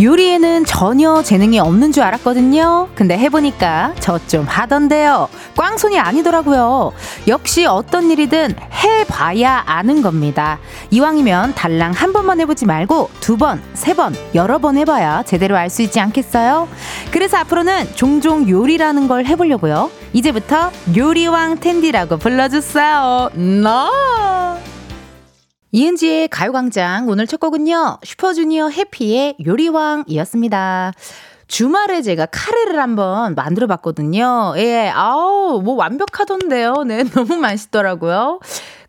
요리에는 전혀 재능이 없는 줄 알았거든요. 근데 해보니까 저 좀 하던데요. 꽝손이 아니더라고요. 역시 어떤 일이든 해봐야 아는 겁니다. 이왕이면 달랑 한 번만 해보지 말고 두 번, 세 번, 여러 번 해봐야 제대로 알 수 있지 않겠어요? 그래서 앞으로는 종종 요리라는 걸 해보려고요. 이제부터 요리왕 텐디라고 불러주세요. 나! 이은지의 가요광장 오늘 첫 곡은요 슈퍼주니어 해피의 요리왕이었습니다. 주말에 제가 카레를 한번 만들어 봤거든요. 예, 아우, 뭐 완벽하던데요. 네, 너무 맛있더라고요.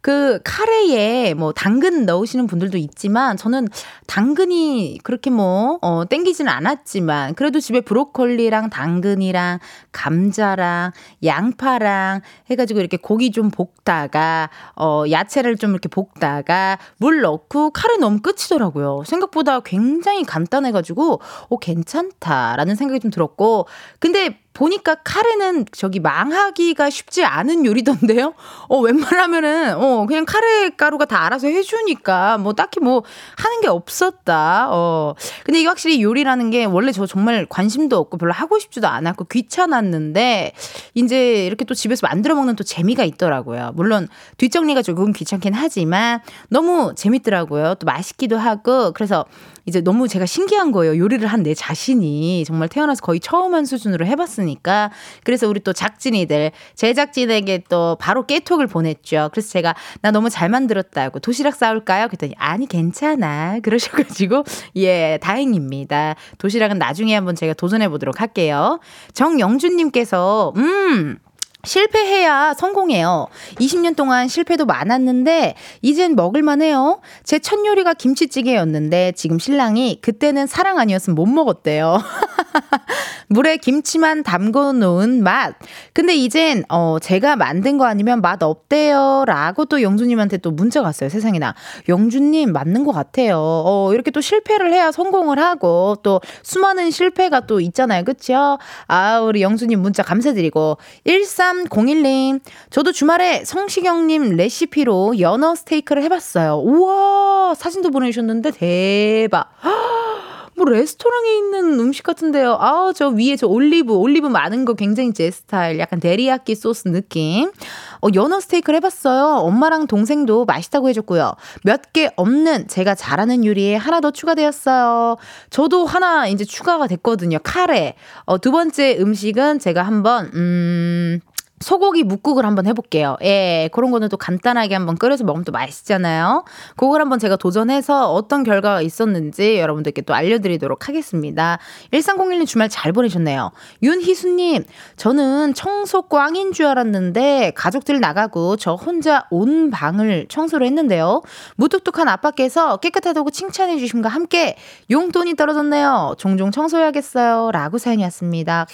그 카레에 뭐 당근 넣으시는 분들도 있지만 저는 당근이 그렇게 뭐, 어, 땡기지는 않았지만 그래도 집에 브로콜리랑 당근이랑 감자랑 양파랑 해가지고 이렇게 고기 좀 볶다가, 어, 야채를 좀 이렇게 볶다가 물 넣고 카레 넣으면 끝이더라고요. 생각보다 굉장히 간단해가지고, 어, 괜찮다라는 생각이 좀 들었고, 근데 보니까 카레는 저기 망하기가 쉽지 않은 요리던데요? 어, 웬만하면은, 어, 그냥 카레 가루가 다 알아서 해주니까, 뭐, 딱히 뭐, 하는 게 없었다. 어. 근데 이게 확실히 요리라는 게 원래 저 정말 관심도 없고 별로 하고 싶지도 않았고 귀찮았는데, 이제 이렇게 또 집에서 만들어 먹는 또 재미가 있더라고요. 물론 뒷정리가 조금 귀찮긴 하지만, 너무 재밌더라고요. 또 맛있기도 하고, 그래서 이제 너무 제가 신기한 거예요. 요리를 한 내 자신이 정말 태어나서 거의 처음 한 수준으로 해봤으니까. 그래서 우리 또 작진이들, 제작진에게 또 바로 깨톡을 보냈죠. 그래서 제가 나 너무 잘 만들었다고 도시락 싸울까요? 그랬더니 아니 괜찮아. 그러셔가지고 예 다행입니다. 도시락은 나중에 한번 제가 도전해 보도록 할게요. 정영준님께서 음. 실패해야 성공해요. 20년 동안 실패도 많았는데 이젠 먹을만해요. 제 첫 요리가 김치찌개였는데 지금 신랑이 그때는 사랑 아니었으면 못 먹었대요. 물에 김치만 담궈 놓은 맛. 근데 이젠 어 제가 만든 거 아니면 맛 없대요라고 또 영주님한테 또 문자가 왔어요. 세상에나. 영주님 맞는 것 같아요. 어 이렇게 또 실패를 해야 성공을 하고 또 수많은 실패가 또 있잖아요. 그쵸? 아 우리 영주님 문자 감사드리고 13 3301님, 저도 주말에 성시경님 레시피로 연어 스테이크를 해봤어요. 우와, 사진도 보내주셨는데 대박. 뭐 레스토랑에 있는 음식 같은데요. 아, 저 위에 저 올리브, 올리브 많은 거 굉장히 제 스타일. 약간 데리야끼 소스 느낌. 어, 연어 스테이크를 해봤어요. 엄마랑 동생도 맛있다고 해줬고요. 몇 개 없는 제가 잘하는 요리에 하나 더 추가되었어요. 저도 하나 이제 추가가 됐거든요. 카레. 어, 두 번째 음식은 제가 한번, 음, 소고기 묵국을 한번 해볼게요. 예, 그런 거는 또 간단하게 한번 끓여서 먹으면 또 맛있잖아요. 그걸 한번 제가 도전해서 어떤 결과가 있었는지 여러분들께 또 알려드리도록 하겠습니다. 1301님 주말 잘 보내셨네요. 윤희수님, 저는 청소 꽝인 줄 알았는데 가족들 나가고 저 혼자 온 방을 청소를 했는데요. 무뚝뚝한 아빠께서 깨끗하다고 칭찬해 주심과 함께 용돈이 떨어졌네요. 종종 청소해야겠어요. 라고 사연이 왔습니다.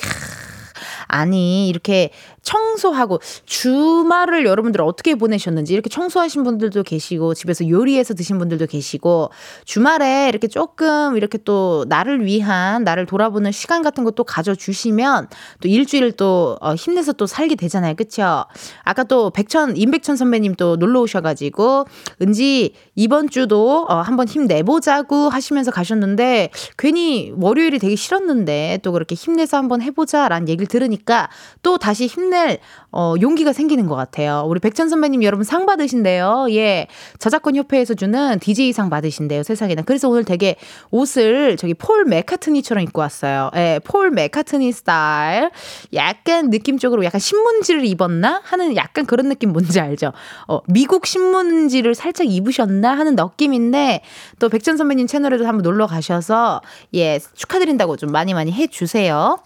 아니, 이렇게 청소하고 주말을 여러분들 어떻게 보내셨는지 이렇게 청소하신 분들도 계시고 집에서 요리해서 드신 분들도 계시고 주말에 이렇게 조금 이렇게 또 나를 위한 나를 돌아보는 시간 같은 것도 가져주시면 또 일주일 또 어, 힘내서 또 살게 되잖아요. 그쵸? 아까 또 백천, 임백천 선배님 또 놀러 오셔가지고 은지 이번 주도 어, 한번 힘내보자고 하시면서 가셨는데 괜히 월요일이 되게 싫었는데 또 그렇게 힘내서 한번 해보자 라는 얘기를 들으니까 또 다시 힘내 힘낼 어, 용기가 생기는 것 같아요. 우리 백천 선배님 여러분 상 받으신대요. 예. 저작권 협회에서 주는 DJ상 받으신대요. 세상에나. 그래서 오늘 되게 옷을 저기 폴 맥카트니처럼 입고 왔어요. 예. 폴 맥카트니 스타일. 약간 느낌적으로 약간 신문지를 입었나? 하는 약간 그런 느낌 뭔지 알죠? 어, 미국 신문지를 살짝 입으셨나? 하는 느낌인데 또 백천 선배님 채널에도 한번 놀러 가셔서 예. 축하드린다고 좀 많이 많이 해 주세요.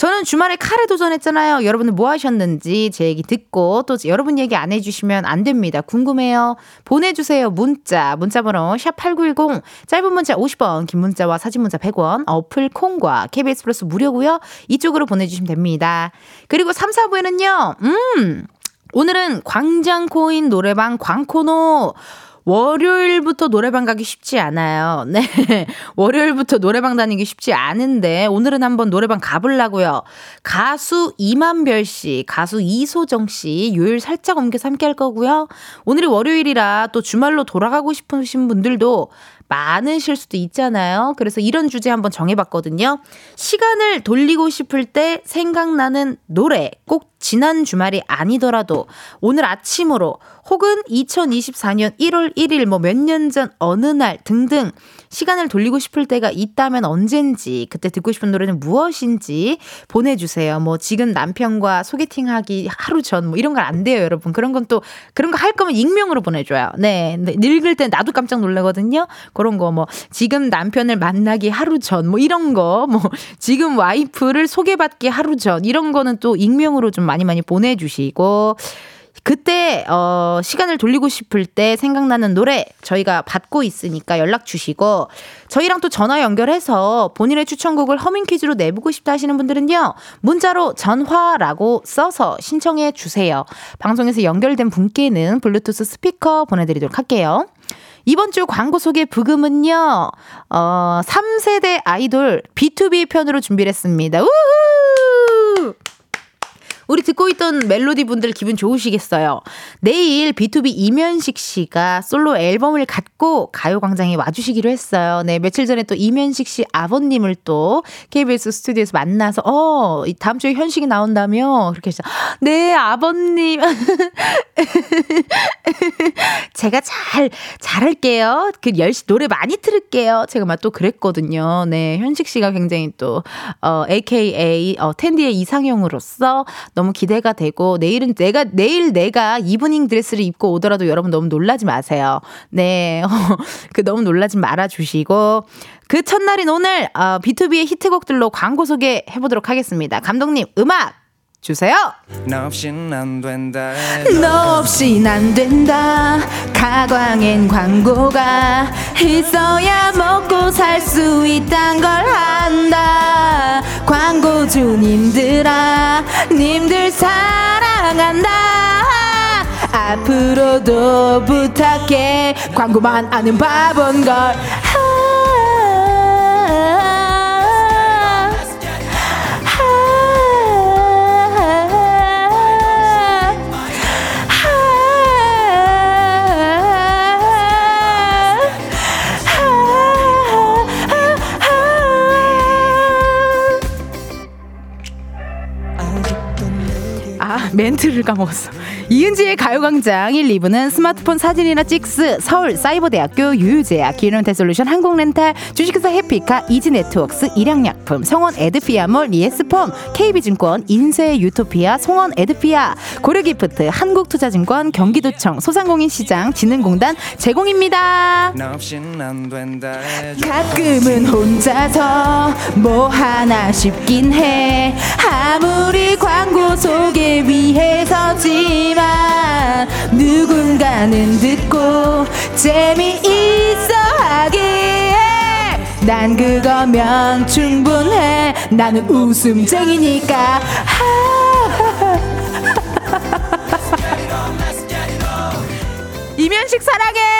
저는 주말에 카레 도전했잖아요. 여러분들 뭐 하셨는지 제 얘기 듣고 또 여러분 얘기 안 해주시면 안 됩니다. 궁금해요. 보내주세요. 문자. 문자번호 샵8910 짧은 문자 50원 긴 문자와 사진 문자 100원 어플 콩과 KBS 플러스 무료고요. 이쪽으로 보내주시면 됩니다. 그리고 3, 4부에는요. 음 오늘은 광장 코인 노래방 광코노 월요일부터 노래방 가기 쉽지 않아요. 네. 월요일부터 노래방 다니기 쉽지 않은데 오늘은 한번 노래방 가보려고요. 가수 이만별 씨, 가수 이소정 씨 요일 살짝 옮겨서 함께 할 거고요. 오늘이 월요일이라 또 주말로 돌아가고 싶으신 분들도 많으실 수도 있잖아요. 그래서 이런 주제 한번 정해봤거든요. 시간을 돌리고 싶을 때 생각나는 노래 꼭 지난 주말이 아니더라도 오늘 아침으로 혹은 2024년 1월 1일 뭐 몇 년 전 어느 날 등등 시간을 돌리고 싶을 때가 있다면 언젠지 그때 듣고 싶은 노래는 무엇인지 보내주세요. 뭐 지금 남편과 소개팅하기 하루 전 뭐 이런 건 안 돼요, 여러분. 그런 건 또 그런 거 할 거면 익명으로 보내줘요. 네, 네 읽을 때 나도 깜짝 놀라거든요. 그런 거 뭐 지금 남편을 만나기 하루 전 뭐 이런 거 뭐 지금 와이프를 소개받기 하루 전 이런 거는 또 익명으로 좀 많이 많이 보내주시고 그때 어 시간을 돌리고 싶을 때 생각나는 노래 저희가 받고 있으니까 연락 주시고 저희랑 또 전화 연결해서 본인의 추천곡을 허밍 퀴즈로 내보고 싶다 하시는 분들은요. 문자로 전화라고 써서 신청해 주세요. 방송에서 연결된 분께는 블루투스 스피커 보내 드리도록 할게요. 이번 주 광고 소개 부금은요, 어, 3세대 아이돌 B2B 편으로 준비를 했습니다. 우후! 우리 듣고 있던 멜로디 분들 기분 좋으시겠어요. 내일 B2B 이면식 씨가 솔로 앨범을 갖고 가요광장에 와주시기로 했어요. 네, 며칠 전에 또 이면식 씨 아버님을 또 KBS 스튜디오에서 만나서, 어, 다음 주에 현식이 나온다며? 그렇게 해서, 네, 아버님. 제가 잘, 잘할게요. 그 열시 노래 많이 틀을게요. 제가 막 또 그랬거든요. 네, 현식 씨가 굉장히 또, 어, AKA, 어, 텐디의 이상형으로서 너무 기대가 되고 내일은 내가 내일 내가 이브닝 드레스를 입고 오더라도 여러분 너무 놀라지 마세요. 네. 그 너무 놀라지 말아 주시고 그 첫날인 오늘 어, B2B의 히트곡들로 광고 소개해 보도록 하겠습니다. 감독님 음악 주세요. 너 없인 안 된다. 너 없인 안 된다. 가광엔 광고가 있어야 먹고 살 수 있단 걸 안다. 광고주님들아, 님들 사랑한다. 앞으로도 부탁해. 광고만 아는 바본 걸. 멘트를 까먹었어. 이은지의 가요광장 1, 2부는 스마트폰 사진인화 찍스, 서울 사이버대학교 유유제약, 기능테솔루션 한국렌탈, 주식회사 해피카, 이지네트웍스, 일양약품, 성원 에드피아몰, 리에스폼, KB증권, 인쇄 유토피아, 성원 에드피아, 고려기프트, 한국투자증권, 경기도청, 소상공인시장, 진흥공단 제공입니다. 가끔은 혼자서 뭐 하나 싶긴 해. 아무리 광고 소개 위해서지만 누군가는 듣고 재미있어 하기에. 난 그거면 충분해. 나는 웃음쟁이니까. 이면식 사랑해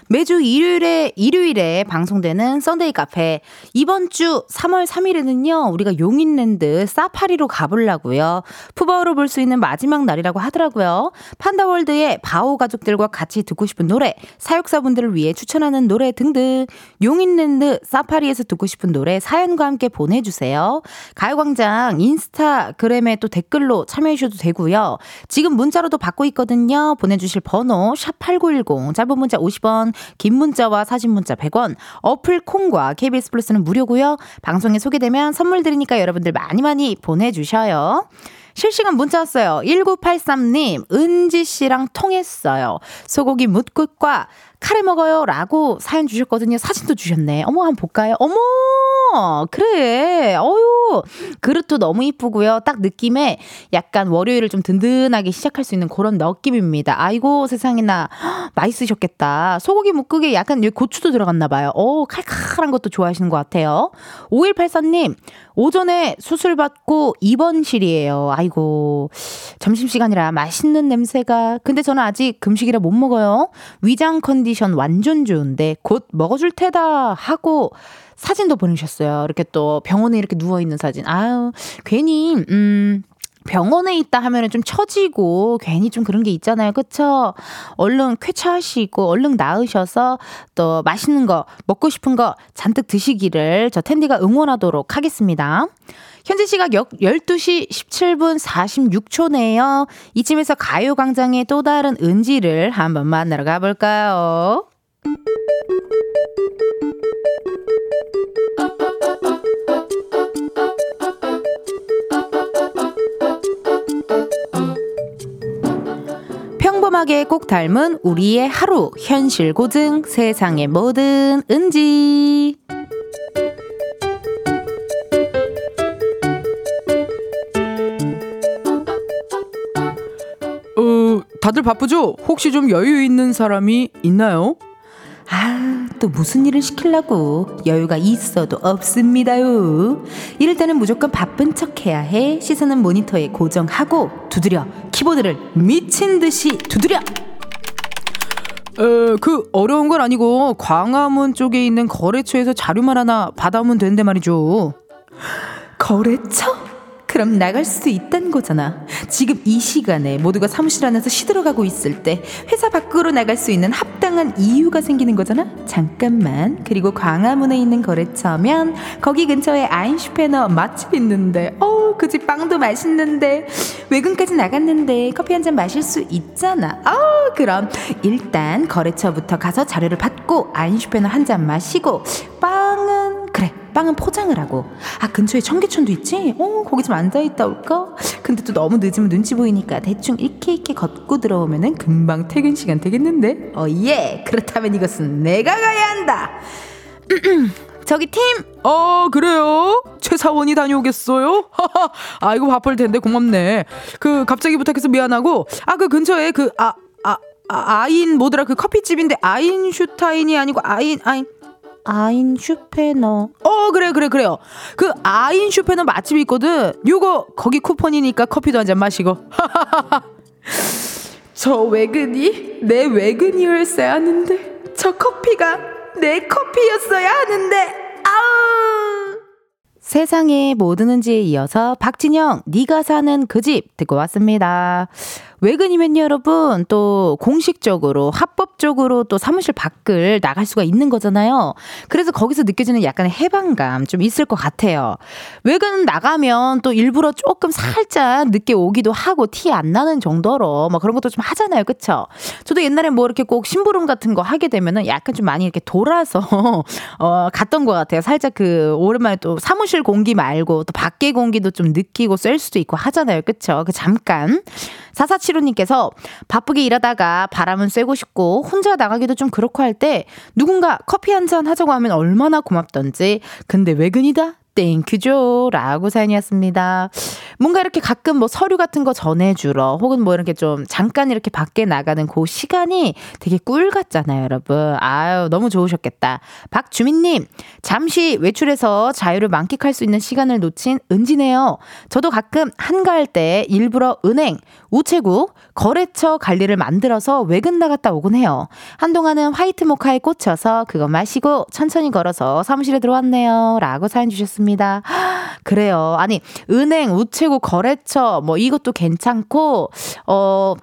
매주 일요일에, 일요일에 방송되는 Sunday 카페. 이번 주 3월 3일에는요, 우리가 용인랜드 사파리로 가보려고요. 푸바오를 볼 수 있는 마지막 날이라고 하더라고요. 판다월드의 바오 가족들과 같이 듣고 싶은 노래, 사육사분들을 위해 추천하는 노래 등등. 용인랜드 사파리에서 듣고 싶은 노래 사연과 함께 보내주세요. 가요광장 인스타그램에 또 댓글로 참여해주셔도 되고요. 지금 문자로도 받고 있거든요. 보내주실 번호, 샵8910, 짧은 문자 50원, 긴 문자와 사진 문자 100원, 어플 콩과 KBS 플러스는 무료고요. 방송에 소개되면 선물 드리니까 여러분들 많이 많이 보내주셔요. 실시간 문자 왔어요. 1983님, 은지 씨랑 통했어요. 소고기 묵국과 카레 먹어요. 라고 사연 주셨거든요. 사진도 주셨네. 어머, 한번 볼까요? 어머! 그래. 어유 그릇도 너무 이쁘고요. 딱 느낌에 약간 월요일을 좀 든든하게 시작할 수 있는 그런 느낌입니다. 아이고, 세상에나. 맛있으셨겠다. 소고기 묵국에 약간 고추도 들어갔나 봐요. 오, 칼칼한 것도 좋아하시는 것 같아요. 5184님, 오전에 수술 받고 입원실이에요. 아이고, 점심시간이라 맛있는 냄새가. 근데 저는 아직 금식이라 못 먹어요. 위장 컨디 션 완전 좋은데 곧 먹어줄 테다 하고 사진도 보내주셨어요. 이렇게 또 병원에 이렇게 누워있는 사진. 아유, 괜히, 음, 병원에 있다 하면은 좀 처지고 괜히 좀 그런 게 있잖아요. 그쵸? 얼른 쾌차하시고 얼른 나으셔서 또 맛있는 거 먹고 싶은 거 잔뜩 드시기를 저 텐디가 응원하도록 하겠습니다. 현재 시각 12시 17분 46초네요. 이쯤에서 가요광장의 또 다른 은지를 한번 만나러 가볼까요? 평범하게 꼭 닮은 우리의 하루 현실 고증 세상의 모든 은지 다들 바쁘죠? 혹시 좀 여유 있는 사람이 있나요? 아, 또 무슨 일을 시키려고 여유가 있어도 없습니다요. 이럴 때는 무조건 바쁜 척 해야 해. 시선은 모니터에 고정하고 두드려 키보드를 미친 듯이 두드려. 에, 그 어려운 건 아니고 광화문 쪽에 있는 거래처에서 자료만 하나 받아오면 되는데 말이죠. 거래처? 그럼 나갈 수 있다는 거잖아. 지금 이 시간에 모두가 사무실 안에서 시들어가고 있을 때 회사 밖으로 나갈 수 있는 합당한 이유가 생기는 거잖아. 잠깐만. 그리고 광화문에 있는 거래처면 거기 근처에 아인슈페너 맛집 있는데, 어, 그집 빵도 맛있는데 외근까지 나갔는데 커피 한 잔 마실 수 있잖아. 어, 그럼 일단 거래처부터 가서 자료를 받고 아인슈페너 한 잔 마시고 빵은 그래 빵은 포장을 하고 아 근처에 청계천도 있지? 어 거기 좀 앉아 있다 올까? 근데 또 너무 늦으면 눈치 보이니까 대충 이렇게 이렇게 걷고 들어오면은 금방 퇴근 시간 되겠는데? 어예 그렇다면 이것은 내가 가야 한다 저기 팀! 어, 그래요? 최사원이 다녀오겠어요? 아이고, 바쁠 텐데 고맙네. 그, 갑자기 부탁해서 미안하고, 아, 그 근처에 그, 아, 아, 아 아인 뭐더라, 그 커피집인데, 아인슈타인이 아니고, 아인, 아인, 아인 슈페너. 어 그래 그래 그래요. 그 아인 슈페너 맛집이 있거든. 요거 거기 쿠폰이니까 커피도 한 잔 마시고. 저 외근이 내 외근이었어야 하는데 저 커피가 내 커피였어야 하는데 아우. 세상에 뭐 드는지에 이어서 박진영 네가 사는 그 집 듣고 왔습니다. 외근이면요, 여러분, 또 공식적으로, 합법적으로 또 사무실 밖을 나갈 수가 있는 거잖아요. 그래서 거기서 느껴지는 약간의 해방감 좀 있을 것 같아요. 외근 나가면 또 일부러 조금 살짝 늦게 오기도 하고 티 안 나는 정도로 뭐 그런 것도 좀 하잖아요. 그쵸? 저도 옛날에 뭐 이렇게 꼭 심부름 같은 거 하게 되면은 약간 좀 많이 이렇게 돌아서, 어, 갔던 것 같아요. 살짝 그, 오랜만에 또 사무실 공기 말고 또 밖에 공기도 좀 느끼고 쐴 수도 있고 하잖아요. 그쵸? 그 잠깐. 4475님께서 바쁘게 일하다가 바람은 쐬고 싶고 혼자 나가기도 좀 그렇고 할 때 누군가 커피 한 잔 하자고 하면 얼마나 고맙던지 근데 외근이다? thank you죠. 라고 사연이었습니다. 뭔가 이렇게 가끔 뭐 서류 같은 거 전해주러 혹은 뭐 이렇게 좀 잠깐 이렇게 밖에 나가는 그 시간이 되게 꿀 같잖아요, 여러분. 아유, 너무 좋으셨겠다. 박주민님, 잠시 외출해서 자유를 만끽할 수 있는 시간을 놓친 은지네요. 저도 가끔 한가할 때 일부러 은행, 우체국, 거래처 관리를 만들어서 외근 나갔다 오곤 해요. 한동안은 화이트 모카에 꽂혀서 그거 마시고 천천히 걸어서 사무실에 들어왔네요. 라고 사연 주셨습니다. 그래요. 아니, 은행, 우체국, 거래처, 뭐 이것도 괜찮고, 어,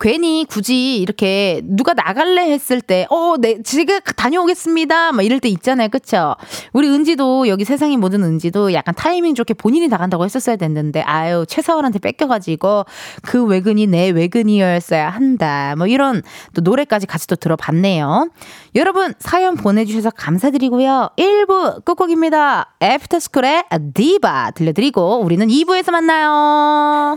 괜히 굳이 이렇게 누가 나갈래 했을 때, 어, 네, 지금 다녀오겠습니다. 막 이럴 때 있잖아요. 그쵸? 우리 은지도, 여기 세상의 모든 은지도 약간 타이밍 좋게 본인이 나간다고 했었어야 됐는데, 아유, 최사원한테 뺏겨가지고 그 외근이 내 외근이었어야 한다. 뭐 이런 또 노래까지 같이 또 들어봤네요. 여러분, 사연 보내주셔서 감사드리고요. 1부 끝곡입니다. 애프터스쿨의 디바 들려드리고, 우리는 2부에서 만나요.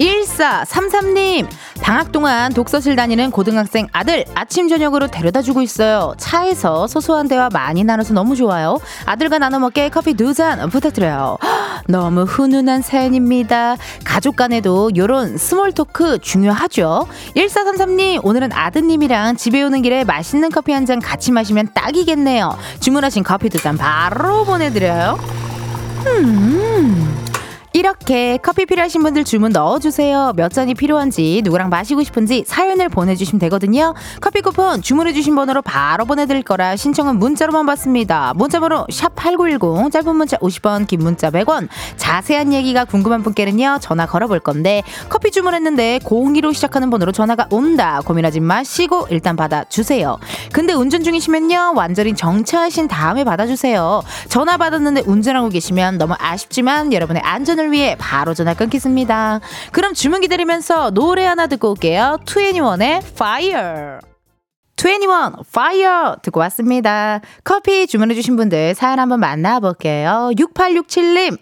1433님, 방학 동안 독서실 다니는 고등학생 아들 아침 저녁으로 데려다 주고 있어요. 차에서 소소한 대화 많이 나눠서 너무 좋아요. 아들과 나눠 먹게 커피 두 잔 부탁드려요. 너무 훈훈한 사연입니다. 가족 간에도 요런 small talk 중요하죠. 1433님, 오늘은 아드님이랑 집에 오는 길에 맛있는 커피 한 잔 같이 마시면 딱이겠네요. 주문하신 커피 두 잔 바로 보내드려요. 음. 이렇게 커피 필요하신 분들 주문 넣어주세요. 몇 잔이 필요한지, 누구랑 마시고 싶은지 사연을 보내주시면 되거든요. 커피 쿠폰 주문해주신 번호로 바로 보내드릴 거라 신청은 문자로만 받습니다. 문자번호 샵8910, 짧은 문자 50원, 긴 문자 100원. 자세한 얘기가 궁금한 분께는요, 전화 걸어볼 건데, 커피 주문했는데 02로 시작하는 번호로 전화가 온다. 고민하지 마시고 일단 받아주세요. 근데 운전 중이시면요, 완전히 정차하신 다음에 받아주세요. 전화 받았는데 운전하고 계시면 너무 아쉽지만 여러분의 안전을 위해 바로 전화 끊겠습니다. 그럼 주문 기다리면서 노래 하나 듣고 올게요. 2NE1의 Fire. 21 Fire 듣고 왔습니다. 커피 주문해주신 분들 사연 한번 만나볼게요. 6867님.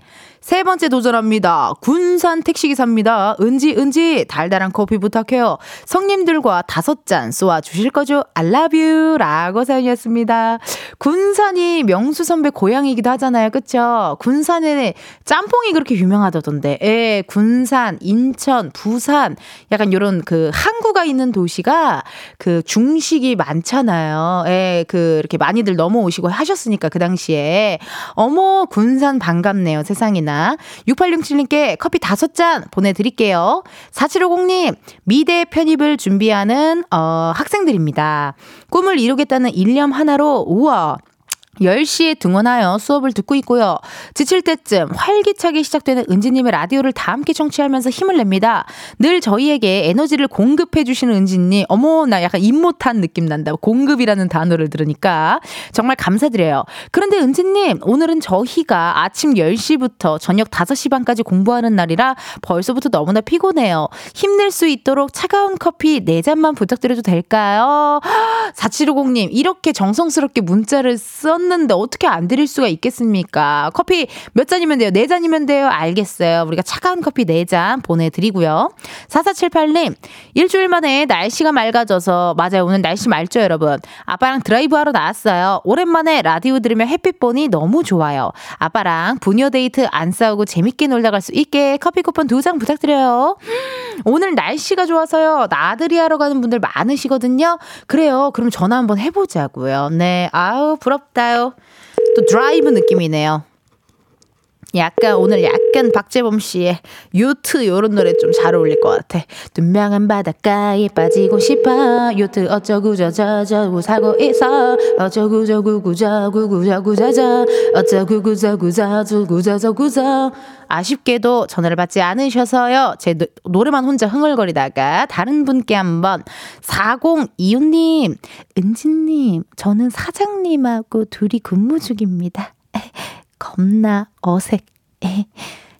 세 번째 도전합니다. 군산 택시기사입니다. 은지, 은지, 달달한 커피 부탁해요. 성님들과 다섯 잔 쏘아 주실 거죠? I love you. 라고 사연이었습니다. 군산이 명수 선배 고향이기도 하잖아요. 그쵸? 군산에 짬뽕이 그렇게 유명하다던데. 예, 군산, 인천, 부산, 약간 요런 그 항구가 있는 도시가 그 중식이 많잖아요. 예, 그 이렇게 많이들 넘어오시고 하셨으니까 그 당시에. 어머, 군산 반갑네요. 세상에나. 6867님께 커피 다섯 잔 보내드릴게요. 4750님, 미대 편입을 준비하는, 어, 학생들입니다. 꿈을 이루겠다는 일념 하나로, 우와, 10시에 등원하여 수업을 듣고 있고요. 지칠 때쯤 활기차게 시작되는 은지님의 라디오를 다 함께 청취하면서 힘을 냅니다. 늘 저희에게 에너지를 공급해주시는 은지님. 어머, 나 약간 입못한 느낌 난다. 공급이라는 단어를 들으니까. 정말 감사드려요. 그런데 은지님, 오늘은 저희가 아침 10시부터 저녁 5시 반까지 공부하는 날이라 벌써부터 너무나 피곤해요. 힘낼 수 있도록 차가운 커피 4잔만 부탁드려도 될까요? 4750님, 이렇게 정성스럽게 문자를 썼 썼는데 어떻게 안 드릴 수가 있겠습니까? 커피 몇 잔이면 돼요? 네 잔이면 돼요? 알겠어요. 우리가 차가운 커피 네 잔 보내드리고요. 4478님, 일주일 만에 날씨가 맑아져서, 맞아요. 오늘 날씨 맑죠, 여러분? 아빠랑 드라이브 하러 나왔어요. 오랜만에 라디오 들으며 햇빛 보니 너무 좋아요. 아빠랑 부녀 데이트 안 싸우고 재밌게 놀다 갈 수 있게 커피 쿠폰 두 장 부탁드려요. 오늘 날씨가 좋아서요. 나들이 하러 가는 분들 많으시거든요. 그래요. 그럼 전화 한번 해보자고요. 네. 아우, 부럽다요. 또 드라이브 느낌이네요. 약간 오늘 약간 박재범 씨의 요트 요런 노래 좀 잘 어울릴 것 같아. 투명한 바닷가에 빠지고 싶어. 요트 어쩌고 저저저 사고 있어. 어쩌고 저고 저고 저고 저저 저고 저고 저 아쉽게도 전화를 받지 않으셔서요. 제 노, 노래만 혼자 흥얼거리다가 다른 분께 한번 4025님, 은지님, 저는 사장님하고 둘이 근무 중입니다. 겁나 어색.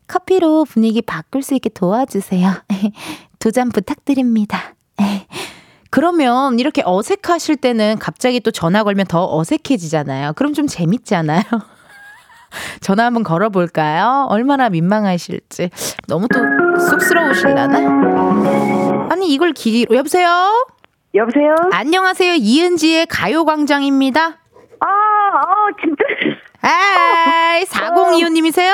커피로 분위기 바꿀 수 있게 도와주세요. 두 잔 부탁드립니다. 그러면 이렇게 어색하실 때는 갑자기 또 전화 걸면 더 어색해지잖아요. 그럼 좀 재밌잖아요. 전화 한번 걸어볼까요? 얼마나 민망하실지. 너무 또 쑥스러우실라나? 아니, 이걸 기기로. 여보세요? 여보세요? 안녕하세요. 이은지의 가요광장입니다. 아, 아, 진짜. 아이, 4025님이세요?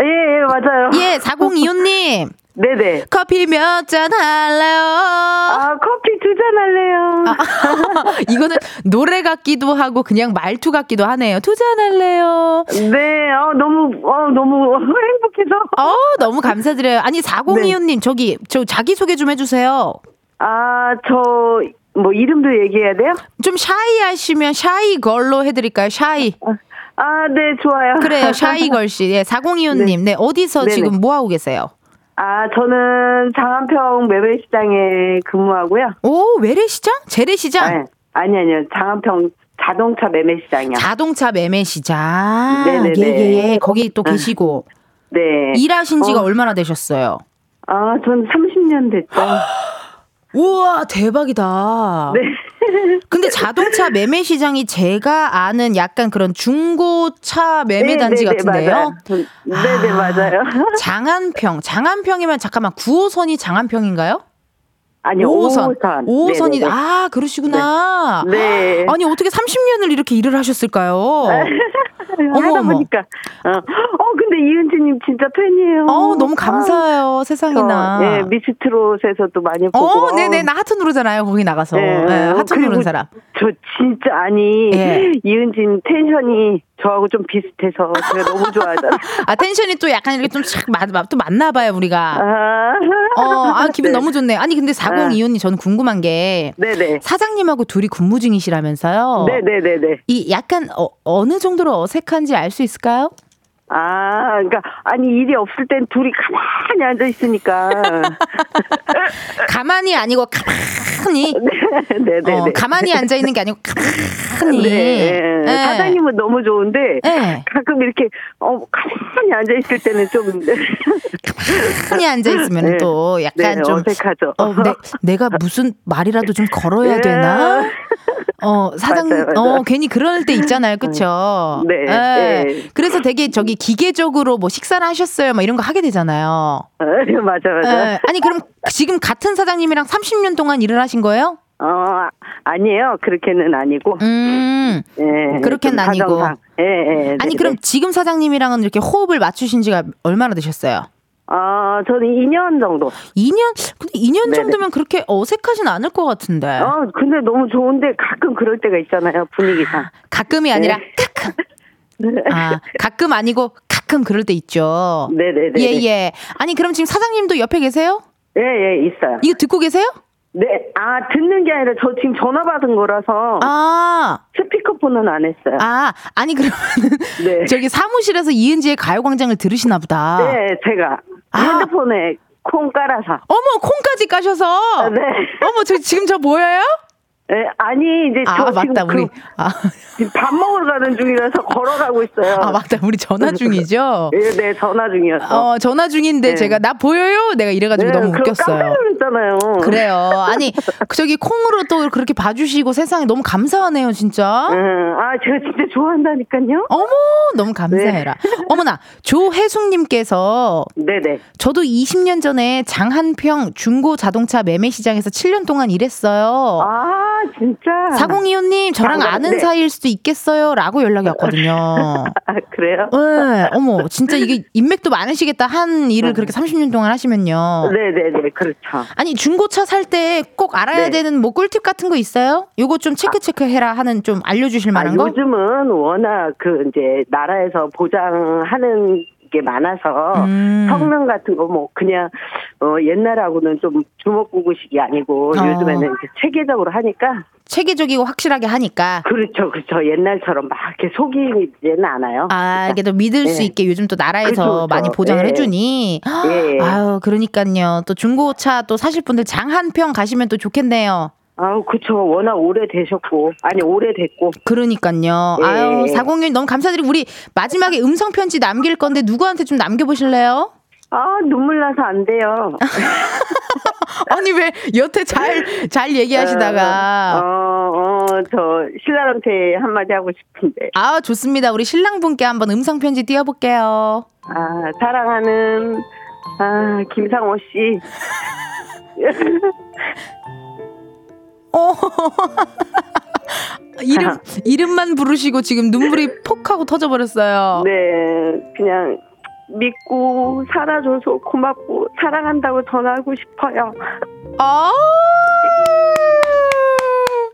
예, 예, 맞아요. 예, 4025님. 네네. 커피 몇 잔 할래요? 아, 커피 두 잔 할래요. 아, 이거는 노래 같기도 하고 그냥 말투 같기도 하네요. 두 잔 할래요? 네, 어, 너무, 어, 너무 행복해서. 어, 너무 감사드려요. 아니, 4025님, 네. 저기, 저 자기소개 좀 해주세요. 아, 저, 뭐, 이름도 얘기해야 돼요? 좀 shy 하시면 shy girl로 해드릴까요? Shy. 아, 네, 좋아요. 그래요, shy girl 씨. 예, 4025님. 네. 네, 어디서 네네. 지금 뭐 하고 계세요? 아, 저는 장안평 매매시장에 근무하고요. 오, 외래시장? 재래시장? 네. 아니, 아니요. 장안평 자동차 매매시장이요. 자동차 매매시장. 네네네. 예, 예, 예. 거기 또 계시고. 네. 일하신 지가 어. 얼마나 되셨어요? 아, 전 30년 됐죠. 우와, 대박이다. 네. 근데 자동차 매매 시장이 제가 아는 약간 그런 중고차 매매 단지 네, 네, 네, 같은데요. 맞아요. 전- 네네, 아, 맞아요. 장안평. 장안평이면 잠깐만 9호선이 장안평인가요? 아니, 5호선. 5호선. 5호선이 네네네. 아, 그러시구나. 네. 아니 어떻게 30년을 이렇게 일을 하셨을까요? 어머, 하다 어머. 보니까. 어, 어 근데 이은지님 진짜 팬이에요. 어, 너무 감사해요. 아, 세상에나. 저, 예, 미스트롯에서도 많이 보고. 어, 네네. 나 하트 누르잖아요. 거기 나가서. 예, 예, 하트 누른 사람. 저 진짜 아니 예. 이은진 텐션이 저하고 좀 비슷해서 제가 너무 좋아하잖아. 아, 텐션이 또 약간 이렇게 좀 착, 맞, 맞, 또 맞나 봐요, 우리가. 아, 어, 아, 기분 네. 너무 좋네. 아니, 근데 4025님 저는 궁금한 게 네네. 사장님하고 둘이 근무 중이시라면서요? 네네네네. 이 약간 어, 어느 정도로 어색한지 알 수 있을까요? 아, 그러니까 아니 일이 없을 땐 둘이 가만히 앉아 있으니까. 가만히 아니고 가만히 네 네 네. 어, 가만히 앉아 있는 게 아니고 가만히. 네. 예. 사장님은 너무 좋은데 예. 가끔 이렇게 어 가만히 앉아 있을 때는 좀 가만히 앉아 있으면 네. 또 약간 네, 좀 어색하죠. 어, 내, 내가 무슨 말이라도 좀 걸어야 예. 되나? 어, 사장, 맞아요, 맞아요. 어, 괜히 그럴 때 있잖아요. 그쵸? 네, 예. 네. 그래서 되게 저기 기계적으로 뭐 식사를 하셨어요? 막 이런 거 하게 되잖아요. 맞아 맞아. 예. 아니, 그럼 지금 같은 사장님이랑 30년 동안 일을 하신 거예요? 어 아니에요 그렇게는 아니고. 음. 예, 그렇게는 좀 아니고. 예, 예. 아니, 네, 그럼 네. 지금 사장님이랑은 이렇게 호흡을 맞추신 지가 얼마나 되셨어요? 어 저는 2년 정도. 2년? 근데 2년 네네. 정도면 그렇게 어색하진 않을 것 같은데. 어 근데 너무 좋은데 가끔 그럴 때가 있잖아요 분위기상. 가끔이 아니라 네. 가끔. 아, 가끔 아니고 가끔 그럴 때 있죠. 네네네. 예, 예. 아니, 그럼 지금 사장님도 옆에 계세요? 예, 예, 있어요. 이거 듣고 계세요? 네, 아, 듣는 게 아니라 저 지금 전화 받은 거라서 아, 스피커폰은 안 했어요. 아, 아니, 그러면 네. 저기 사무실에서 이은지의 가요광장을 들으시나 보다. 네, 제가 아. 핸드폰에 콩 깔아서. 어머, 콩까지 까셔서. 네. 어머, 저 지금 저 뭐예요? 네, 아니, 이제 저 아, 지금 맞다, 우리. 그, 아, 밥 먹으러 가는 중이라서 걸어가고 있어요. 아, 맞다. 우리 전화 중이죠? 네, 네, 전화 중이었어. 어, 전화 중인데 네. 제가 나 보여요? 내가 이래가지고 네, 너무 깜짝 웃겼어요. 놀랐잖아요. 그래요. 아니, 저기 콩으로 또 그렇게 봐주시고 세상에 너무 감사하네요, 진짜. 응, 아, 제가 진짜 좋아한다니까요. 어머, 너무 감사해라. 어머나, 조혜숙님께서 네네. 저도 20년 전에 장한평 중고 자동차 매매 시장에서 7년 동안 일했어요. 아, 진짜. 사공이호님, 저랑 장관, 아는 네. 사이일 수도 있겠어요? 라고 연락이 왔거든요. 아, 그래요? 네, 어머, 진짜 이게 인맥도 많으시겠다. 한 일을 그렇게 30년 동안 하시면요. 네네네, 그렇죠. 아니, 중고차 살 때 꼭 알아야 네. 되는 뭐 꿀팁 같은 거 있어요? 요거 좀 체크 체크 해라 하는 좀 알려주실 아, 만한 거? 요즘은 워낙 그 이제 나라에서 보장하는 게 많아서 음. 성능 같은 거 뭐 그냥 어 옛날하고는 좀 주먹구구식이 아니고 어. 요즘에는 이제 체계적으로 하니까 체계적이고 확실하게 하니까. 그렇죠 그렇죠 옛날처럼 막 이렇게 속이지는 않아요. 아, 이게 또 믿을 수 네. 있게 요즘 또 나라에서 그쵸, 그쵸. 많이 보장을 예. 해주니. 예. 아유, 그러니까요. 또 중고차 또 사실 분들 장 한 평 가시면 또 좋겠네요. 아우 그쵸 워낙 오래 되셨고 아니 오래 됐고 그러니까요. 예. 아유, 406 너무 감사드리고 우리 마지막에 음성 편지 남길 건데 누구한테 좀 남겨 보실래요? 아 눈물 나서 안 돼요. 아니 왜 여태 잘잘 얘기하시다가 어어저 신랑한테 한마디 하고 싶은데 아 좋습니다. 우리 신랑분께 한번 음성 편지 띄워볼게요. 아 사랑하는 아 김상호 씨. 어. 이름 이름만 부르시고 지금 눈물이 폭 하고 터져 버렸어요. 네, 그냥 믿고 살아줘서 고맙고 사랑한다고 전하고 싶어요. 아.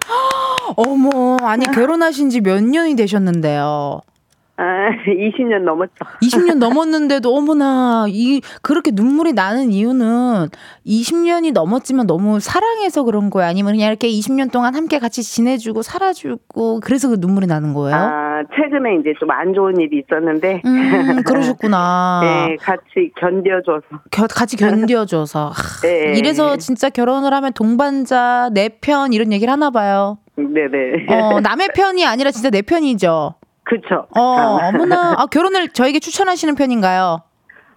어머, 아니 결혼하신 지 몇 년이 되셨는데요. 아, 20년 넘었죠. 20년 넘었는데도 어머나 이 그렇게 눈물이 나는 이유는 20년이 넘었지만 너무 사랑해서 그런 거예요. 아니면 그냥 이렇게 20년 동안 함께 같이 지내주고 살아주고 그래서 그 눈물이 나는 거예요. 아, 아, 최근에 이제 좀 안 좋은 일이 있었는데. 음, 그러셨구나. 네, 같이 견뎌줘서. 겨, 같이 견뎌줘서. 하, 네. 이래서 진짜 결혼을 하면 동반자, 내 편 이런 얘기를 하나 봐요. 네네. 어, 남의 편이 아니라 진짜 내 편이죠. 그쵸. 어, 어머나. 아, 결혼을 저에게 추천하시는 편인가요?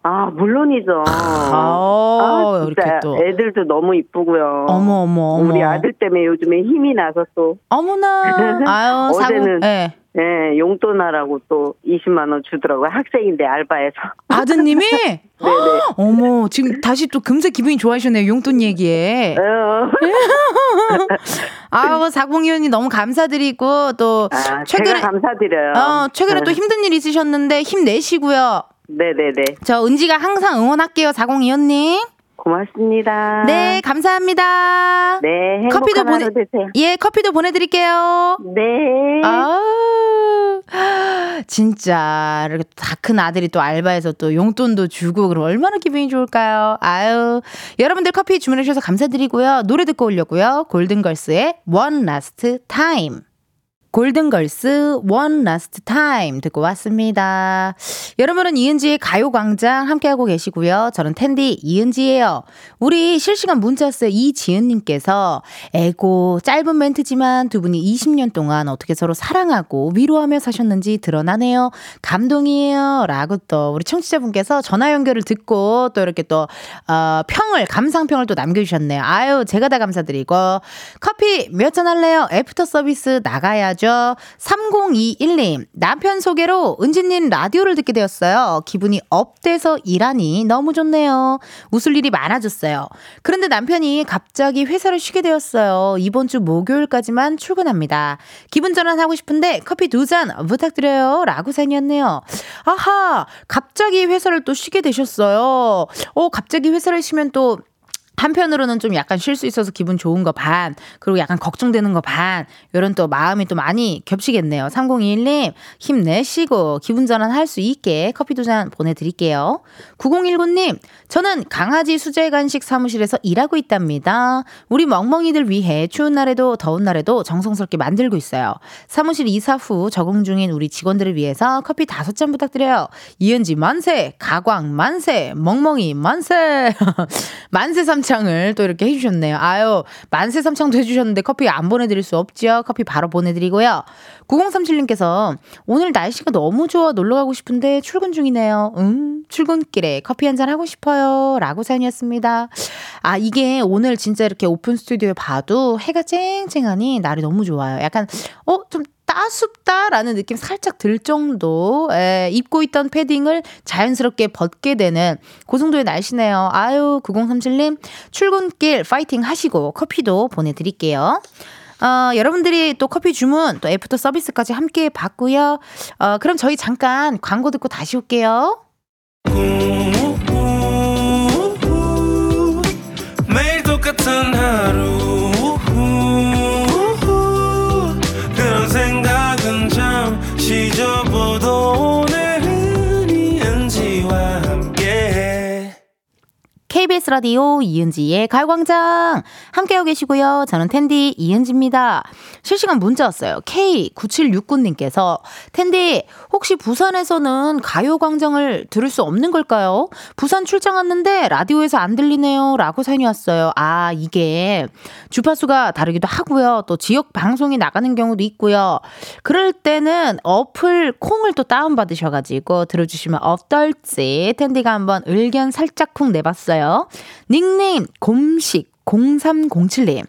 아, 물론이죠. 아, 진짜 이렇게 또. 애들도 너무 이쁘고요. 어머, 어머, 어머. 우리 아들 때문에 요즘에 힘이 나서 또, 어머나. 아유. 어제는- 예. 예, 용돈 하라고 또 20만 원 주더라고요. 학생인데 알바해서. 아드님이? 네네. 어머, 지금 다시 또 금세 기분이 좋아지셨네요. 용돈 얘기에. 어. 아우, 사공위원님 너무 감사드리고, 또, 아, 최근에, 감사드려요. 어, 최근에 또 네. 힘든 일 있으셨는데 힘내시고요. 네네네. 저 은지가 항상 응원할게요, 사공위원님. 고맙습니다. 네, 감사합니다. 네, 커피도 보내- 되세요. 예, 커피도 보내 드릴게요. 네. 아, 진짜 이렇게 다 큰 아들이 또 알바해서 또 용돈도 주고 그럼 얼마나 기분이 좋을까요? 아유, 여러분들 커피 주문해 주셔서 감사드리고요. 노래 듣고 오려고요. 골든걸스의 One Last Time. 골든걸스 One Last Time 듣고 왔습니다. 여러분은 이은지의 가요광장 함께하고 계시고요. 저는 텐디 이은지예요. 우리 실시간 문자 왔어요. 이지은님께서 에고 짧은 멘트지만 두 분이 20년 동안 어떻게 서로 사랑하고 위로하며 사셨는지 드러나네요. 감동이에요. 라고 또 우리 청취자분께서 전화 연결을 듣고 또 이렇게 또 어, 평을 감상평을 또 남겨주셨네요. 아유 제가 다 감사드리고 커피 몇 잔 할래요? 애프터 서비스 나가야죠. 3021님 남편 소개로 은지님 라디오를 듣게 되었어요. 기분이 up돼서 일하니 너무 좋네요. 웃을 일이 많아졌어요. 그런데 남편이 갑자기 회사를 쉬게 되었어요. 이번 주 목요일까지만 출근합니다. 기분 전환하고 싶은데 커피 두 잔 부탁드려요. 라고 사연이었네요. 아하, 갑자기 회사를 또 쉬게 되셨어요. 어, 갑자기 회사를 쉬면 또 한편으로는 좀 약간 쉴 수 있어서 기분 좋은 거 반, 그리고 약간 걱정되는 거 반, 요런 또 마음이 또 많이 겹치겠네요. 3021님, 힘내시고 기분 전환 할 수 있게 커피 두 잔 보내드릴게요. 9019님, 저는 강아지 수제 간식 사무실에서 일하고 있답니다. 우리 멍멍이들 위해 추운 날에도 더운 날에도 정성스럽게 만들고 있어요. 사무실 이사 후 적응 중인 우리 직원들을 위해서 커피 다섯 잔 부탁드려요. 이은지 만세, 가광 만세, 멍멍이 만세. 만세 삼창을 또 이렇게 해주셨네요. 아유, 만세 삼창도 해주셨는데 커피 안 보내드릴 수 없죠. 커피 바로 보내드리고요. 9037님께서 오늘 날씨가 너무 좋아 놀러 가고 싶은데 출근 중이네요. 음, 출근길에 커피 한 잔 하고 싶어요. 라고 사연이었습니다. 아, 이게 오늘 진짜 이렇게 오픈 스튜디오에 봐도 해가 쨍쨍하니 날이 너무 좋아요. 약간, 어, 좀 따숩다라는 느낌 살짝 들 정도 에, 입고 있던 패딩을 자연스럽게 벗게 되는 그 정도의 날씨네요. 아유 9037님 출근길 파이팅 하시고 커피도 보내드릴게요. 어, 여러분들이 또 커피 주문 또 애프터 서비스까지 함께 받고요. 어, 그럼 저희 잠깐 광고 듣고 다시 올게요. 매일 똑같은 하루 KBS 라디오 이은지의 가요광장 함께하고 계시고요. 저는 텐디 이은지입니다. 실시간 문자 왔어요. K9769님께서 텐디 혹시 부산에서는 가요광장을 들을 수 없는 걸까요? 부산 출장 왔는데 라디오에서 안 들리네요. 라고 사연이 왔어요. 아 이게 주파수가 다르기도 하고요. 또 지역 방송이 나가는 경우도 있고요. 그럴 때는 어플 콩을 또 다운받으셔가지고 들어주시면 어떨지 텐디가 한번 의견 살짝 쿵 내봤어요. 닉네임 곰식 0307님.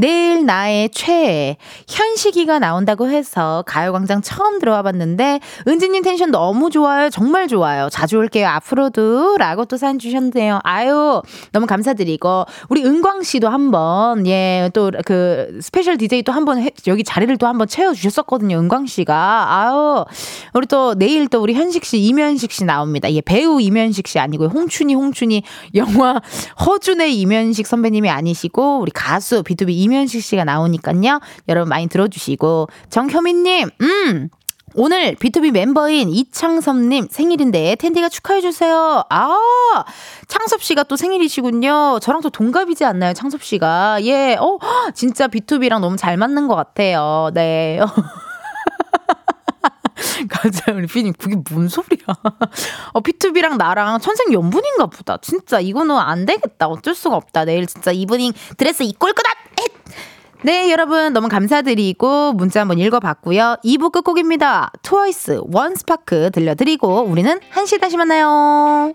내일 나의 최애 현식이가 나온다고 해서 가요광장 처음 들어와 봤는데 은지님 텐션 너무 좋아요. 정말 좋아요. 자주 올게요. 앞으로도 라고 또 사연 주셨는데요. 아유 너무 감사드리고 우리 은광 씨도 한번 예 또 그 special DJ 또 한번 여기 자리를 또 한번 채워 주셨었거든요. 은광 씨가 아유 우리 또 내일 또 우리 현식 씨 임현식 씨 나옵니다. 예 배우 임현식 씨 아니고요. 홍춘이 홍춘이 영화 허준의 임현식 선배님이 아니시고 우리 가수 비투비 임현식 씨가 나오니까요. 여러분 많이 들어주시고 정효민님 음. 오늘 B2B 멤버인 이창섭님 생일인데 은디가 축하해주세요. 아, 창섭씨가 또 생일이시군요. 저랑 또 동갑이지 않나요, 창섭씨가? 예, 어, 진짜 비투비랑 너무 잘 맞는 것 같아요. 네. 맞아요, 우리 피디님. 그게 뭔 소리야. 어, 비투비랑 나랑 천생연분인가 보다. 진짜 이거는 안 되겠다. 어쩔 수가 없다. 내일 진짜 이브닝 드레스 입고 올 거다! 헷! 네, 여러분 너무 감사드리고 문자 한번 읽어봤고요. 2부 끝곡입니다. 트와이스 원스파크 들려드리고 우리는 1시 다시 만나요.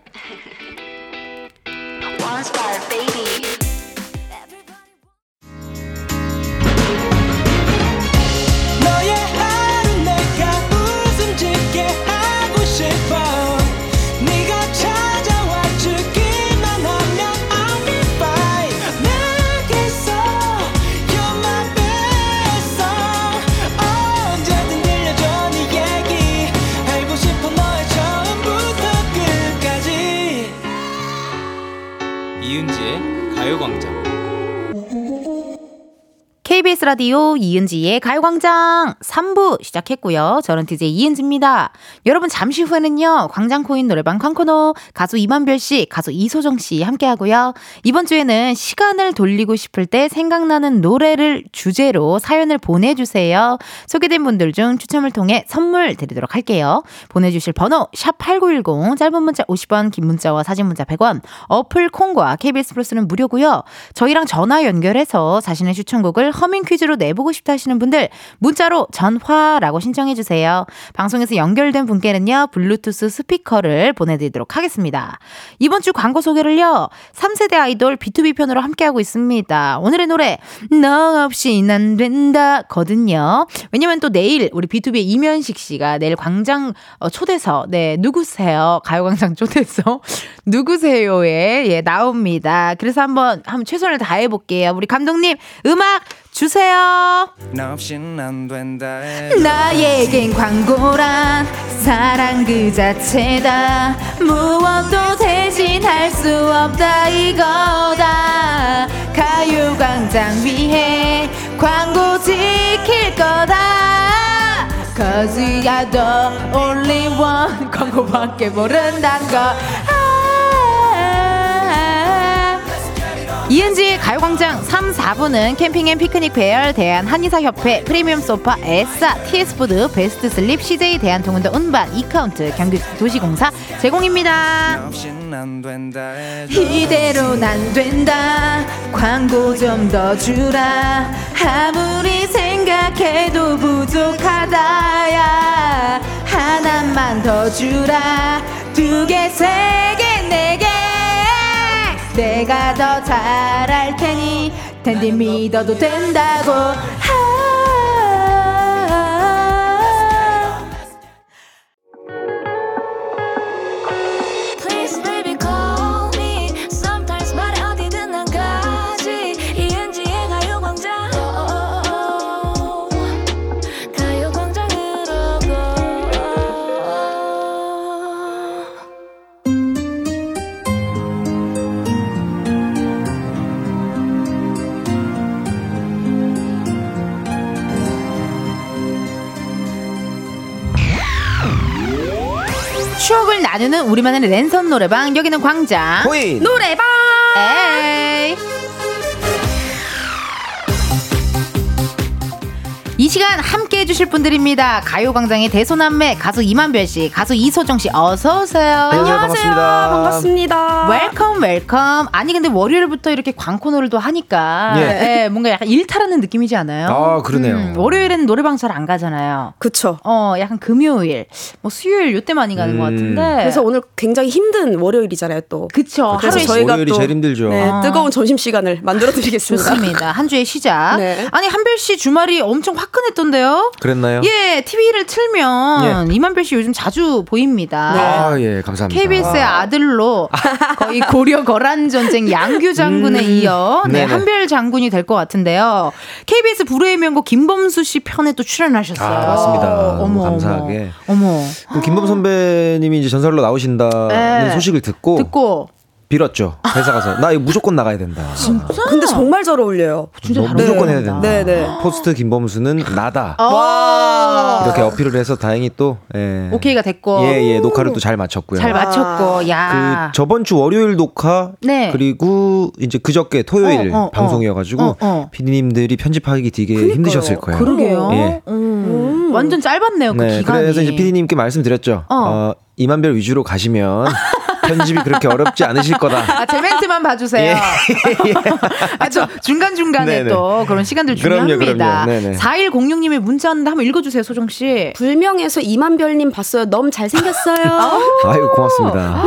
KBS 라디오 이은지의 가요광장 3부 시작했고요. 저는 DJ 이은지입니다. 여러분 잠시 후에는요. 광장코인 노래방 쾅코노 가수 이만별 씨, 가수 이소정 씨 함께 하고요. 이번 주에는 시간을 돌리고 싶을 때 생각나는 노래를 주제로 사연을 보내주세요. 소개된 분들 중 추첨을 통해 선물 드리도록 할게요. 보내주실 번호 샵8910 짧은 문자 50원 긴 문자와 사진 문자 100원 어플 콩과 KBS 플러스는 무료고요. 저희랑 전화 연결해서 자신의 추천곡을 허밍 퀴즈 로 내보고 싶다 하시는 분들 문자로 전화라고 신청해 주세요. 방송에서 연결된 분께는요. 블루투스 스피커를 보내드리도록 하겠습니다. 이번 주 광고 소개를요. 3세대 아이돌 B2B 편으로 함께하고 있습니다. 오늘의 노래 너 없인 안 된다 거든요. 왜냐면 또 내일 우리 B2B의 이면식 씨가 내일 광장 어, 초대서 네 누구세요 가요광장 초대서 누구세요에 예 나옵니다. 그래서 한번 한번 최선을 다해 볼게요. 우리 감독님 음악 주세요. 나에겐 광고란 사랑 그 자체다. 무엇도 대신할 수 없다 이거다. 가요광장 위해 광고 지킬 거다. Cause we are the only one. 광고밖에 모른단 거 이은지의 가요광장 3, 4부는 캠핑 앤 피크닉 페어 대한 한의사협회 프리미엄 소파 에싸 TS푸드 베스트 슬립 CJ 대한통운도 운반 이카운트 경기 도시공사 제공입니다. 너 없인 안 된다. 광고 좀 더 주라. 아무리 생각해도 부족하다 야. 하나만 더 주라. 두 개 세 개 네개 내가 더 잘할 테니 텐디 믿어도 된다고 나누는 우리만의 랜선 노래방. 여기는 광장. 코인. 노래방. 에 시간 함께 해주실 분들입니다. 가요광장의 대소남매 가수 임한별 씨, 가수 이소정 씨, 어서 오세요. 안녕하세요. 반갑습니다. 반갑습니다. Welcome welcome. 아니 근데 월요일부터 이렇게 광코노를 또 하니까 예. 예, 뭔가 약간 일탈하는 느낌이지 않아요? 아, 그러네요. 음, 월요일에는 노래방 잘 안 가잖아요. 그쵸. 어, 약간 금요일, 뭐 수요일 요때 많이 가는 음. 것 같은데. 그래서 오늘 굉장히 힘든 월요일이잖아요, 또. 그쵸. 그래서 하루에 저희가 월요일이 또 제일 힘들죠. 네, 아. 뜨거운 점심 시간을 만들어 드리겠습니다. 좋습니다. 한 주의 시작. 네. 아니 한별 씨 주말이 엄청 화끈 했던데요? 그랬나요? 예, TV를 틀면 이만별 씨 요즘 자주 보입니다. 아, 예, 감사합니다. KBS의 아 들로 거의 고려 거란 전쟁 양규 장군에 이어 네. 한별 장군이 될 것 같은데요. KBS 불후의 명곡 김범수 씨 편에 또 출연하셨어요. 아, 맞습니다. 너무 어머, 감사하게. 어머. 김범 선배님이 이제 전설로 나오신다는 네. 소식을 듣고, 듣고 빌었죠. 회사 가서 나 이거 무조건 나가야 된다. 근데 정말 잘 어울려요. 진짜 너잘 무조건 해야. 된다. 네, 네. 포스트 김범수는 나다. 와. 이렇게 어필을 해서 다행히 또 예. 오케이가 됐고. 예, 예, 녹화를 또 잘 마쳤고요. 잘 맞췄고. 야. 그 저번 주 월요일 녹화 네. 그리고 이제 그저께 토요일 어, 어, 어. 방송이어 가지고 어, 어. PD님들이 편집하기 되게 힘드셨을 거예요. 그러게요. 예. 음. 완전 짧았네요. 그 네, 기간이. 그래서 이제 PD님께 말씀드렸죠. 어. 어. 이만별 위주로 가시면 편집이 그렇게 어렵지 않으실 거다. 아, 제 멘트만 봐주세요. 아, 또 중간중간에 네네. 또 그런 시간들 그럼요, 중요합니다. 그럼요. 네네. 4106님의 문자 왔는데 한번 읽어주세요, 소정씨. 불명에서 이만별님 봤어요. 너무 잘생겼어요. 아유 고맙습니다.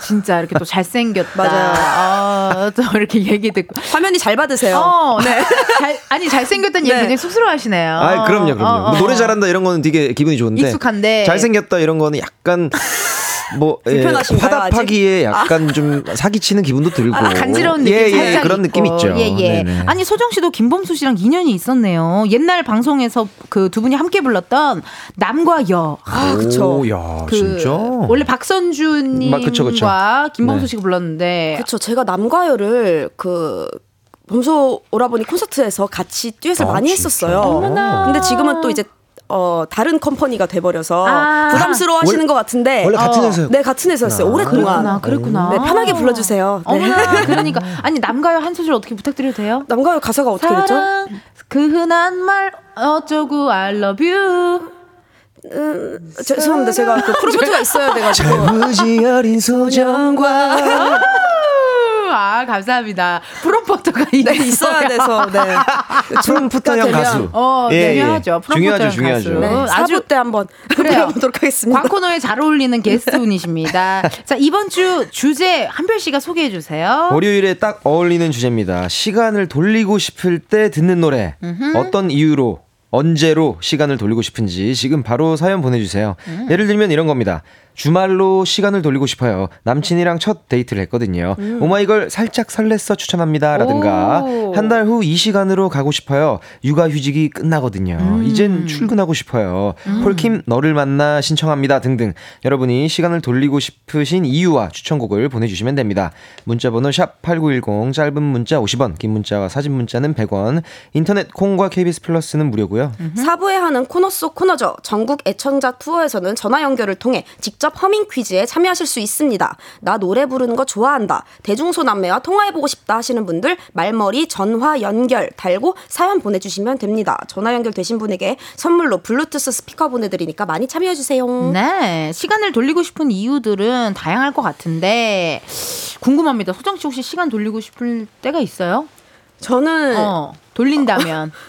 진짜 이렇게 또 잘생겼다. 맞아요. 아, 또 이렇게 얘기 듣고. 화면이 잘 받으세요. 어, 네. 잘, 아니, 잘생겼다는 얘기 네. 굉장히 쑥스러워 하시네요. 아, 그럼요, 그럼요. 어, 어, 뭐 노래 어. 잘한다 이런 거는 되게 기분이 좋은데 익숙한데. 잘생겼다 이런 거는 약간 뭐 예, 화답하기에 약간 좀 사기치는 기분도 들고 아, 간지러운 느낌 예, 예, 살짝 그런 있고. 느낌 있죠. 예, 예. 네네. 아니 소정 씨도 김범수 씨랑 인연이 있었네요. 옛날 방송에서 그 두 분이 함께 불렀던 남과 여. 아, 그쵸. 오, 야, 그 진짜. 원래 박선주님과 막 그쵸, 그쵸. 김범수 네. 씨가 불렀는데 그렇죠. 제가 남과 여를 그 범수 오라버니 콘서트에서 같이 듀엣을 아, 많이 진짜? 했었어요. 어머나. 근데 지금은 또 이제 어 다른 company가 돼버려서 아. 부담스러워 하시는 원- 것 같은데 원래 같은 어, 회사였- 네 같은 회사였어요. 오랫동안. 그랬구나, 그랬구나. 네, 편하게 불러주세요. 네. 어머나, 그러니까 아니 남과 여 한 소절 어떻게 부탁드려도 돼요? 남과여 가사가 어떻게 됐죠? 사랑 그 흔한 말 어쩌고 I love you. 음, 죄송합니다. 제가 그 프로포즈가 있어야 돼가지고. 무지 어린 소정과 아 감사합니다. 프롬포터가 네, 있어야 돼서. 네. 프롬프터형 되면, 가수. 어, 예, 예. 중요하죠. 중요하죠, 프롬포터형 중요하죠. 가수. 네, 어, 아주 때 한번 그래요. 불러보도록 하겠습니다. 광코너에 잘 어울리는 게스트분이십니다. 자 이번 주 주제 한별 씨가 소개해 주세요. 월요일에 딱 어울리는 주제입니다. 시간을 돌리고 싶을 때 듣는 노래. 어떤 이유로 언제로 시간을 돌리고 싶은지 지금 바로 사연 보내주세요. 음. 예를 들면 이런 겁니다. 주말로 시간을 돌리고 싶어요. 남친이랑 첫 데이트를 했거든요. 오마이걸 살짝 설렜어 추천합니다. 라든가 오. 한달 후 이 시간으로 가고 싶어요. 육아휴직이 끝나거든요. 이젠 출근하고 싶어요. 폴킴 너를 만나 신청합니다. 등등 여러분이 시간을 돌리고 싶으신 이유와 추천곡을 보내주시면 됩니다. 문자번호 샵 8910 짧은 문자 50원 긴 문자와 사진 문자는 100원 인터넷 콩과 KBS 플러스는 무료고요. 사부에 하는 코너 속 코너죠. 전국 애청자 투어에서는 전화 연결을 통해 직접 허밍 퀴즈에 참여하실 수 있습니다. 나 노래 부르는 거 좋아한다. 대중소남매와 통화해보고 싶다 하시는 분들 말머리 전화 연결 달고 사연 보내주시면 됩니다. 전화 연결 되신 분에게 선물로 블루투스 스피커 보내드리니까 많이 참여해주세요. 네, 시간을 돌리고 싶은 이유들은 다양할 것 같은데 궁금합니다. 소정 씨 혹시 시간 돌리고 싶을 때가 있어요? 저는 어, 돌린다면.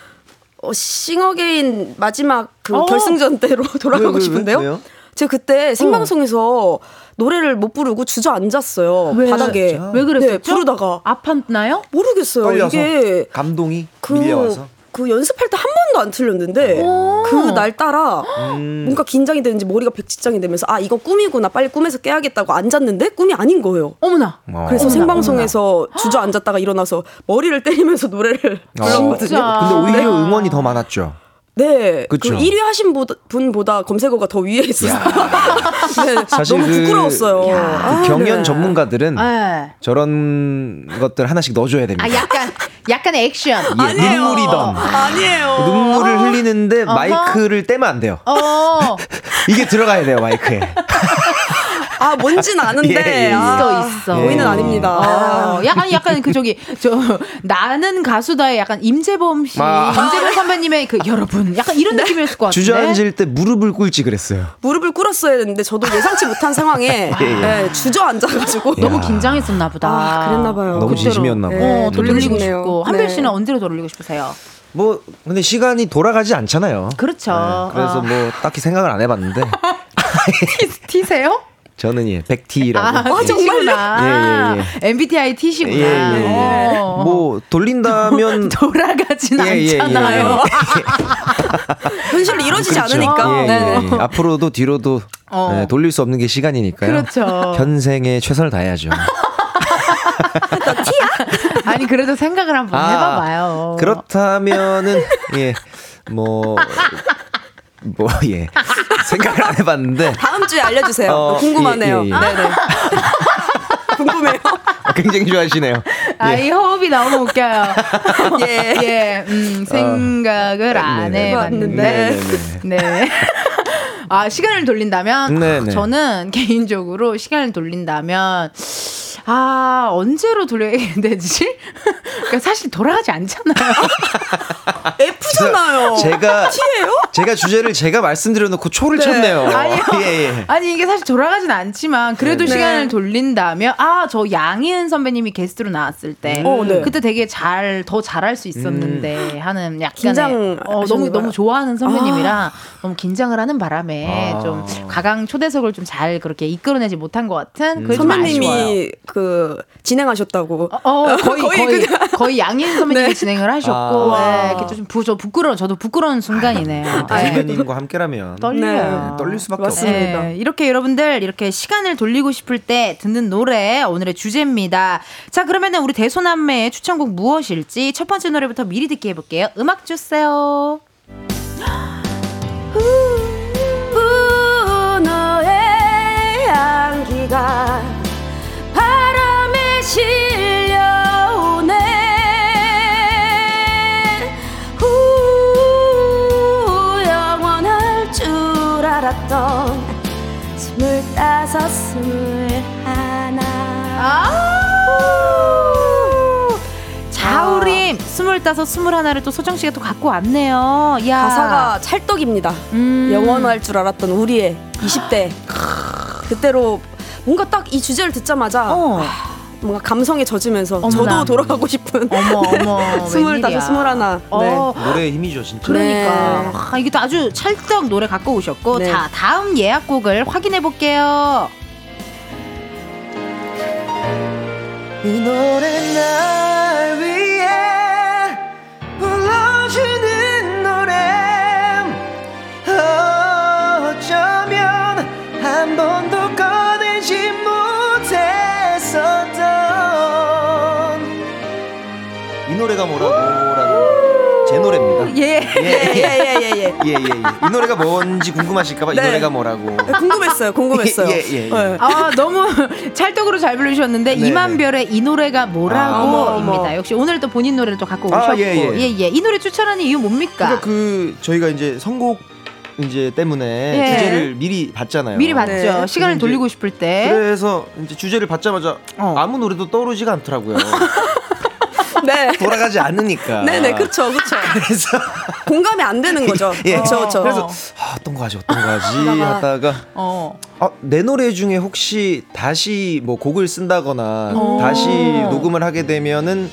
어, 싱어게인 마지막 그 어. 결승전 때로 돌아가고 왜, 왜, 싶은데요. 왜요? 제가 그때 생방송에서 노래를 못 부르고 주저앉았어요. 왜? 바닥에. 진짜? 왜 그랬었죠? 네, 부르다가 아팠나요? 모르겠어요. 떨려서 이게 감동이 그, 밀려와서 그 연습할 때 한 번도 안 틀렸는데 오. 그날 따라 음. 뭔가 긴장이 되는지 머리가 백지장이 되면서 아 이거 꿈이구나 빨리 꿈에서 깨야겠다고 앉았는데 꿈이 아닌 거예요. 어머나. 어. 그래서 어머나, 생방송에서 주저앉았다가 일어나서 머리를 때리면서 노래를 어. 불렀거든요. 근데 오히려 네. 응원이 더 많았죠. 네. 그쵸. 그 1위 하신 보- 분보다 검색어가 더 위에 있어서. 네, 사실 너무 그- 부끄러웠어요. 그 아, 경연 네. 전문가들은 네. 저런 것들 하나씩 넣어줘야 됩니다. 아 약간 약간 액션. 예, 아니에요. 눈물이던 아니에요. 눈물을 흘리는데 마이크를 떼면 안 돼요. 어. 이게 들어가야 돼요 마이크에. 아, 뭔진 아는데. 예, 예, 예. 아, 있어 있어. 고인은 아닙니다. 어, 약간 약간 그 저기 저 나는 가수다의 약간 임재범 씨, 아. 임재범 선배님의 그 여러분 약간 이런 느낌이었을 것 같은데. 주저앉을 때 무릎을 꿇지 그랬어요. 무릎을 꿇었어야 했는데 저도 예상치 못한 상황에 예, 예. 네, 주저앉아가지고. 예. 너무 야. 긴장했었나 보다. 아, 그랬나 봐요. 너무. 진심이었나 봐. 네, 어, 돌리고 싶네요. 싶고 한별 네. 씨는 언제로 돌리고 싶으세요? 뭐 근데 시간이 돌아가지 않잖아요. 그렇죠. 네, 그래서 어. 뭐 딱히 생각을 안 해봤는데 티, 세요 저는 예 백티라고. 아, 아, T시구나. 예, 예, MBTI T시구나. 예, 예, 예. 어. 뭐 돌린다면 돌아가진 예, 예, 예. 않잖아요. 현실로 이루어지지 그렇죠. 않으니까. 예, 네. 예, 예. 앞으로도 뒤로도 어. 예, 돌릴 수 없는 게 시간이니까요. 그렇죠. 현생에 최선을 다해야죠. 아니 그래도 생각을 한번 아, 해봐봐요. 그렇다면은 예, 뭐. 뭐, 예. 생각을 안 해봤는데, 다음 주에 알려주세요. 어, 궁금하네요. 예, 예, 예. 네네. 궁금해요. 굉장히 좋아하시네요. 아, 예. 이 호흡이 너무 웃겨요. 예. 예, 음, 생각을 안 어. 네네. 해봤는데. 네네네. 네. 아, 시간을 돌린다면? 네네. 저는 개인적으로 시간을 돌린다면, 아, 언제로 돌려야 되지? 그러니까 사실 돌아가지 않잖아요. F잖아요. 제가 T예요? 제가 주제를 제가 말씀드려놓고 초를 쳤네요. 아니요. 예, 예. 아니 이게 사실 돌아가진 않지만 그래도 네. 시간을 돌린다면 아 저 양희은 선배님이 게스트로 나왔을 때 어, 네. 그때 되게 잘 더 잘할 수 있었는데 하는 약간의 긴장 어, 너무 거예요? 너무 좋아하는 선배님이라 너무 긴장을 하는 바람에 아. 좀 가강 초대석을 좀 잘 그렇게 이끌어내지 못한 것 같은 그게 아쉬워요. 선배님이 그 진행하셨다고. 어, 거의 거의 거의 그냥- 거의 양희은 선배님이 네. 진행을 하셨고 아. 네, 좀 부, 저 부끄러워 저도 부끄러운 순간이네요. 네. 대주배님과 함께라면 떨려요. 네, 떨릴 수밖에 맞습니다. 네, 이렇게 여러분들 이렇게 시간을 돌리고 싶을 때 듣는 노래 오늘의 주제입니다. 자 그러면은 우리 대소남매의 추천곡 무엇일지 첫 번째 노래부터 미리 듣게 해볼게요. 음악 주세요. 향기가 바람에 실려오네. 우, 영원할 줄 알았던 스물다섯 스물하나 스물다섯 스물하나를 또 소정 씨가 또 갖고 왔네요. 야 가사가 찰떡입니다. 음. 영원할 줄 알았던 우리의 20대. 그때로 뭔가 딱 이 주제를 듣자마자 어. 아, 뭔가 감성에 젖으면서 어머나. 저도 돌아가고 싶은 어머 어머 스물다섯. 스물하나. 네. 어, 노래의 힘이죠, 진짜. 그러니까 네. 아, 이게 또 아주 찰떡 노래 갖고 오셨고 네. 자 다음 예약곡을 확인해 볼게요. 이 노래 날 번도 꺼내지 못했었던 이 노래가 뭐라고라는 제 노래입니다. 예. 예예예예 예. 예, 예, 예. 이 노래가 뭔지 궁금하실까봐 이 네. 노래가 뭐라고. 궁금했어요. 궁금했어요. 예, 예, 예. 네. 아 너무 찰떡으로 잘 부르셨는데 네, 이만별의 이 노래가 아, 어머, 뭐라고입니다. 어머. 역시 오늘 또 본인 노래를 또 갖고 아, 오셨고 예, 예. 예예 이 노래 추천하는 이유 뭡니까? 그러니까 그 저희가 이제 선곡 이제 때문에 예. 주제를 미리 봤잖아요. 미리 봤죠. 네. 시간을 이제- 돌리고 싶을 때. 그래서 이제 주제를 받자마자 어. 아무 노래도 떠오르지가 않더라고요. 네. 돌아가지 않으니까. 네네 그쵸 그쵸. 그래서 공감이 안 되는 거죠. 예. 그쵸 그쵸. 그래서 아, 어떤 거 하지 어떤 거 하지 하다가- 하다가 어. 아, 내 노래 중에 혹시 다시 뭐 곡을 쓴다거나 어. 다시 녹음을 하게 되면은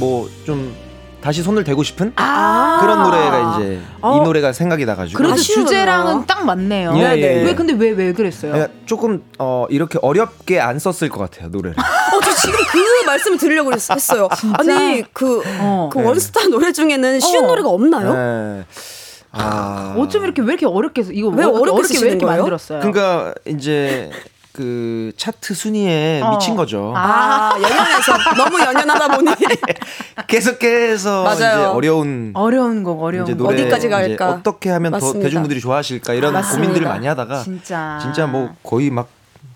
뭐 좀 다시 손을 대고 싶은 아. 그런 노래가 이제 어. 이 노래가 생각이 나가지고 그래도. 주제랑은 딱 맞네요. 예, 예, 예. 왜 근데 왜 왜 그랬어요? 그러니까 조금 어 이렇게 어렵게 안 썼을 것 같아요 노래를. 어, 저 지금 그 말씀을 드리려고 했- 했어요. 아니, 그, 어. 그 네. 원스타 노래 중에는 쉬운 어. 노래가 없나요? 네. 아. 어쩜 이렇게 왜 이렇게 어렵게 이거 왜왜 어렵게 어렵게 왜 이렇게 거예요? 만들었어요? 그러니까 이제 그 차트 순위에 어. 미친 거죠. 아, 연연해서. 너무 연연하다 보니. 계속해서 맞아요. 이제 어려운 어려운 곡 어려운 곡. 노래 어디까지 갈까? 어떻게 하면 더 맞습니다. 대중분들이 좋아하실까 이런 맞습니다. 고민들을 많이 하다가 진짜 진짜 뭐 거의 막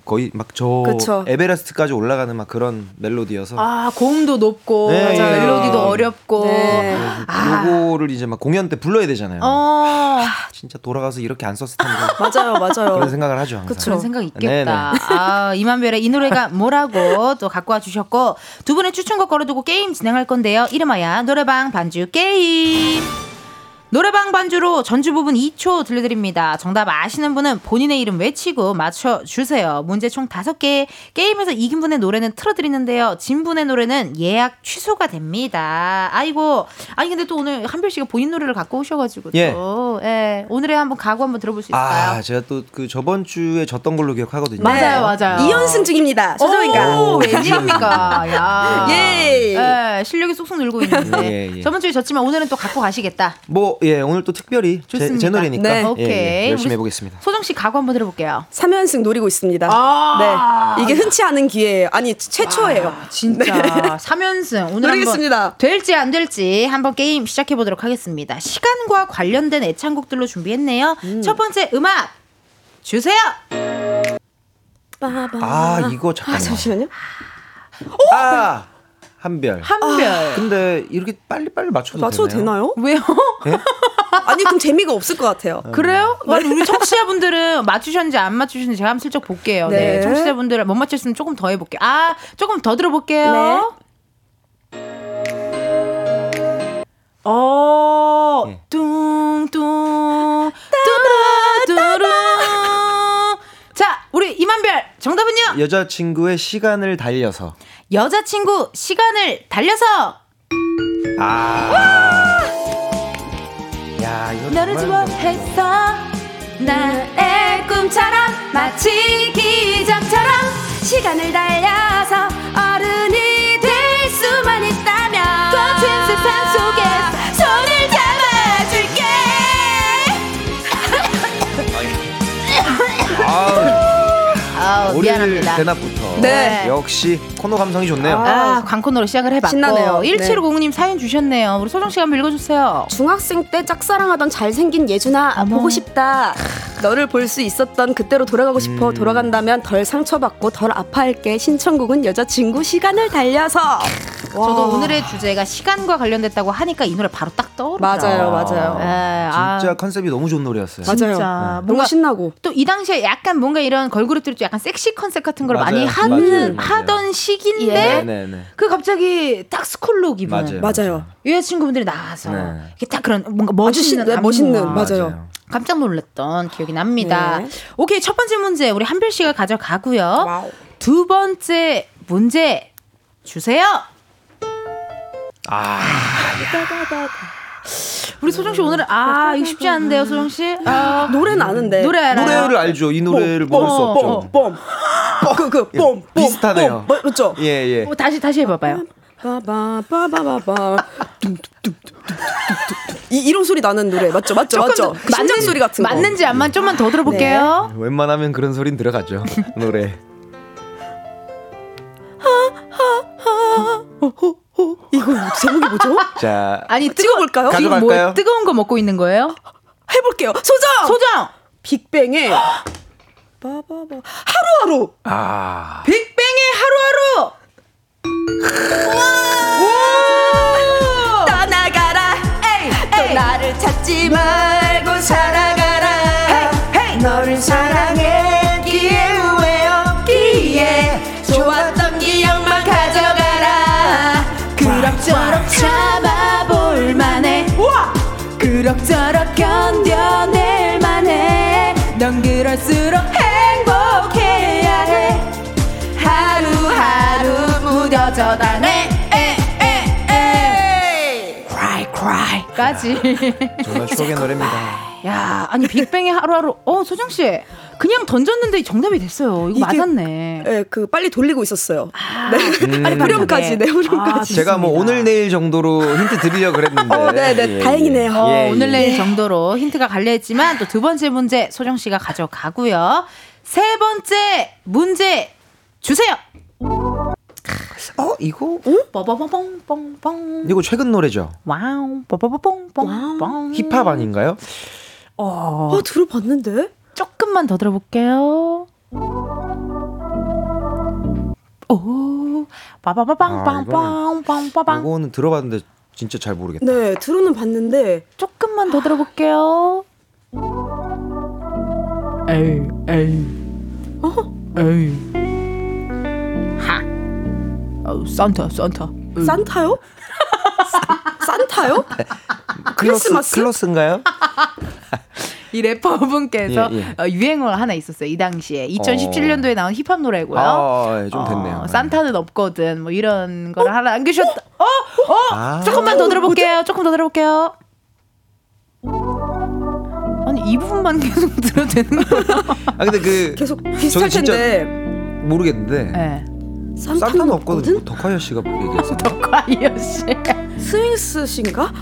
거의 막 저. 에베레스트까지 올라가는 막 그런 멜로디여서 아 고음도 높고 네, 맞아요. 멜로디도 어렵고 네. 아. 요거를 이제 막 공연 때 불러야 되잖아요. 어 진짜 돌아가서 이렇게 안 썼을 텐데 맞아요, 맞아요. 그런 생각을 하죠. 항상. 그쵸. 그런 생각 있겠다. 네네. 아 이만별의 이 노래가 뭐라고 또 갖고 와 주셨고 두 분의 추천곡 걸어두고 게임 진행할 건데요. 이름하여 노래방 반주 게임. 노래방 반주로 전주 부분 2초 들려드립니다. 정답 아시는 분은 본인의 이름 외치고 맞춰주세요. 문제 총 5개. 게임에서 이긴 분의 노래는 틀어드리는데요. 진 분의 노래는 예약 취소가 됩니다. 아이고. 아니, 근데 또 오늘 한별 씨가 본인 노래를 갖고 오셔가지고 예. 또. 예. 오늘의 한번 각오 한번 들어볼 수 있을까요? 아 제가 또 그 저번 주에 졌던 걸로 기억하거든요. 맞아요, 맞아요. 2연승 중입니다. 오, 웬일입니까? 야. 예. 예, 실력이 쏙쏙 늘고 있는데. 예, 예. 저번 주에 졌지만 오늘은 또 갖고 가시겠다. 뭐예 오늘 또 특별히 제, 좋습니다. 제 노래니까 네. 예, 오케이. 예, 열심히 우리 해보겠습니다. 소정 씨 각오 한번 들어볼게요. 3연승 노리고 있습니다. 아. 네. 이게 흔치 않은 기회예요. 아니, 최초예요. 아, 진짜 삼연승 오늘 노리겠습니다. 한번 될지 안 될지 한번 게임 시작해 보도록 하겠습니다. 시간과 관련된 애창곡들로 준비했네요. 음. 첫 번째 음악 주세요. 빠바. 아 이거 아, 잠깐만. 잠시만요. 아 한 별. 한별. 근데 이렇게 빨리빨리 맞춰도 맞춰도 되나요? 되나요? 왜요? 아니, 그럼 재미가 없을 것 같아요. 그래요? 아니, 우리 청취자분들은 맞추셨는지 안 맞추셨는지 제가 한번 슬쩍 볼게요. 네. 네. 청취자분들 못 맞추셨으면 조금 더 해볼게요. 아, 조금 더 들어볼게요. 네. 어, 여자친구의 시간을 달려서. 여자친구 시간을 달려서 아. 야, 이거 너를 좋아했어 나의 꿈처럼 마치 기적처럼 시간을 달려서 미안합니다 대낮부터. 네. 역시 코너 감성이 좋네요. 아, 광코너로 시작을 해봤고 신나네요. 1759님 사연 주셨네요 우리 소정 씨가 한번 읽어주세요 중학생 때 짝사랑하던 잘생긴 예준아 어머. 보고 싶다. 너를 볼 수 있었던 그때로 돌아가고 싶어. 음. 돌아간다면 덜 상처받고 덜 아파할게. 신청곡은 여자친구 시간을 달려서. 저도 오늘의 주제가 시간과 관련됐다고 하니까 이 노래 바로 딱 떠오르더라고요 맞아요, 맞아요. 예, 아, 진짜 컨셉이 너무 좋은 노래였어요. 맞아요. 진짜 너무 뭔가 신나고. 또 이 당시에 약간 뭔가 이런 걸그룹들이 좀 약간 섹시 컨셉 같은 걸 맞아요. 많이 맞아요. 하는 맞아요. 하던 시기인데 예. 네네. 그 갑자기 딱 스쿨로 기분 맞아요. 맞아요. 여자친구분들이 나와서 네. 이게 딱 그런 뭔가 신- 멋있는 네, 안무와 멋있는, 맞아요. 깜짝 놀랐던 기억이 납니다. 네. 오케이 첫 번째 문제 우리 한별 씨가 가져가고요. Wow. 두 번째 문제 주세요. 아, 우리 소정 씨 오늘 아 이거 쉽지 않은데요, 소정 씨. 아, 노래는 아는데. 노래 알아요? 노래를 알죠. 이 노래를 모를 수 없죠. 뽐. 그, 그, 뽐. 뽐, 비슷하네요. 뽐. 맞죠? 예, 예. 어, 다시 다시 해봐봐요. 바바바바바바. 이 이런 소리 나는 노래 맞죠? 맞죠? 맞죠? 그 심장 소리 같은 거. 맞는지 안 맞는지 좀만 더 들어볼게요. 웬만하면 그런 소린 들어가죠. 노래. 이거 제목이 뭐죠? 자, 아니 뜨거 찍어볼까요? 지금? 뭐 뜨거운 거 먹고 있는 거예요? 해볼게요. 소정. 소정 빅뱅의 바바바 하루하루. 아. 빅뱅의 하루하루. 떠나가라. 또 나를 찾지 말고 살아가라. 너를 사랑 그럭저럭 견뎌낼 만 해. 넌 그럴수록 행복해야 해. 하루하루 무뎌져 가네 까지 정말 추억의 노래입니다. 야 아니 빅뱅의 하루하루 어 소정 씨 그냥 던졌는데 정답이 됐어요 이거 이게- 맞았네 예, 그 빨리 돌리고 있었어요. 네. 음. 아니 후렴까지, 네, 아, 후렴까지. 제가 뭐 좋습니다. 오늘 내일 정도로 힌트 드리려 그랬는데. 어, 네, 네, 다행이네요. 어, 예, 오늘 예. 내일 정도로 힌트가 갈려있지만 또 두 번째 문제 소정 씨가 가져가고요. 세 번째 문제 주세요. 어, 이거 뽀뽀뽀뽕뽕뽕. 이거 최근 노래죠. wow. 뽀뽀뽀뽕뽕뽕. 힙합 아닌가요? 어, 들어봤는데? 조금만 더 들어볼게요. 오. 빠바바빵빵빵빵빵빵. 이거는 들어봤는데 진짜 잘 모르겠다. 네, 들어는 봤는데. 조금만 더 들어볼게요. 에이, 에이. 어? 에이. 하. 어, 산타, 산타. 산타요? 산타요? 크리스마스? 클로스인가요? 이 래퍼분께서 예, 예. 어, 유행어가 하나 있었어요. 이 당시에 2017년도에 나온 힙합 노래고요. 아, 예, 좀 됐네요. 어, 산타는 없거든. 뭐 이런 거를 하나 남기셨다. 어, 어, 아. 조금만 더 들어볼게요. 조금 더 들어볼게요. 아니 이 부분만 계속 들어도 되는 거야? 아 근데 그 계속 비슷할 텐데. 모르겠는데 네. 산타는 없거든? 뭐 덕화여 씨가 얘기했어. 과이어 씨. 스윙스신가?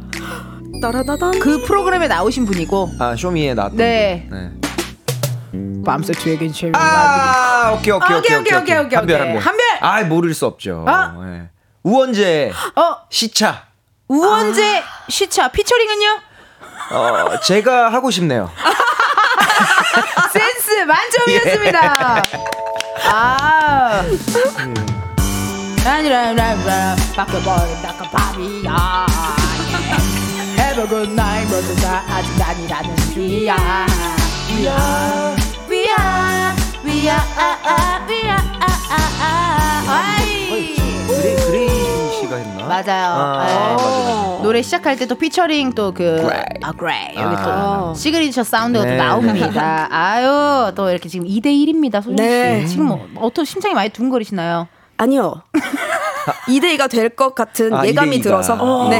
따라다단. 그 프로그램에 나오신 분이고. 아 쇼미에 나왔던. 네. 분. 네. 밤새 주에겐 제일 아 오케이 오케이 오케이, 오케이 오케이, 오케이, 한별. 한별. 한별! 아 모를 수 없죠. 아. 예. 우원재 어 시차. 우원재 시차 피처링은요? 어 제가 하고 싶네요. 센스 만점이었습니다. 아. 라라라라 바꿔버린다 밥이야. Have a good night, 모두 다 아직 아니라는 주야. 위야, 위야, 위야, 아, 아, 위야, 아, 아, 아. 아이. 그레이 그레이 씨가 했나? 맞아요. 아, 네. 맞아, 맞아. 노래 시작할 때 또 피처링 또 그. 아, 그레이. 여기 아. 또 signature sound가 네. 또 나옵니다. 아유, 또 이렇게 지금 2대 1입니다. 소정 씨. 네. 지금 뭐 어떤 심장이 많이 두근거리시나요? 아니요. 2대2가 될 것 같은 아, 예감이 2대2가. 들어서. 어. 네.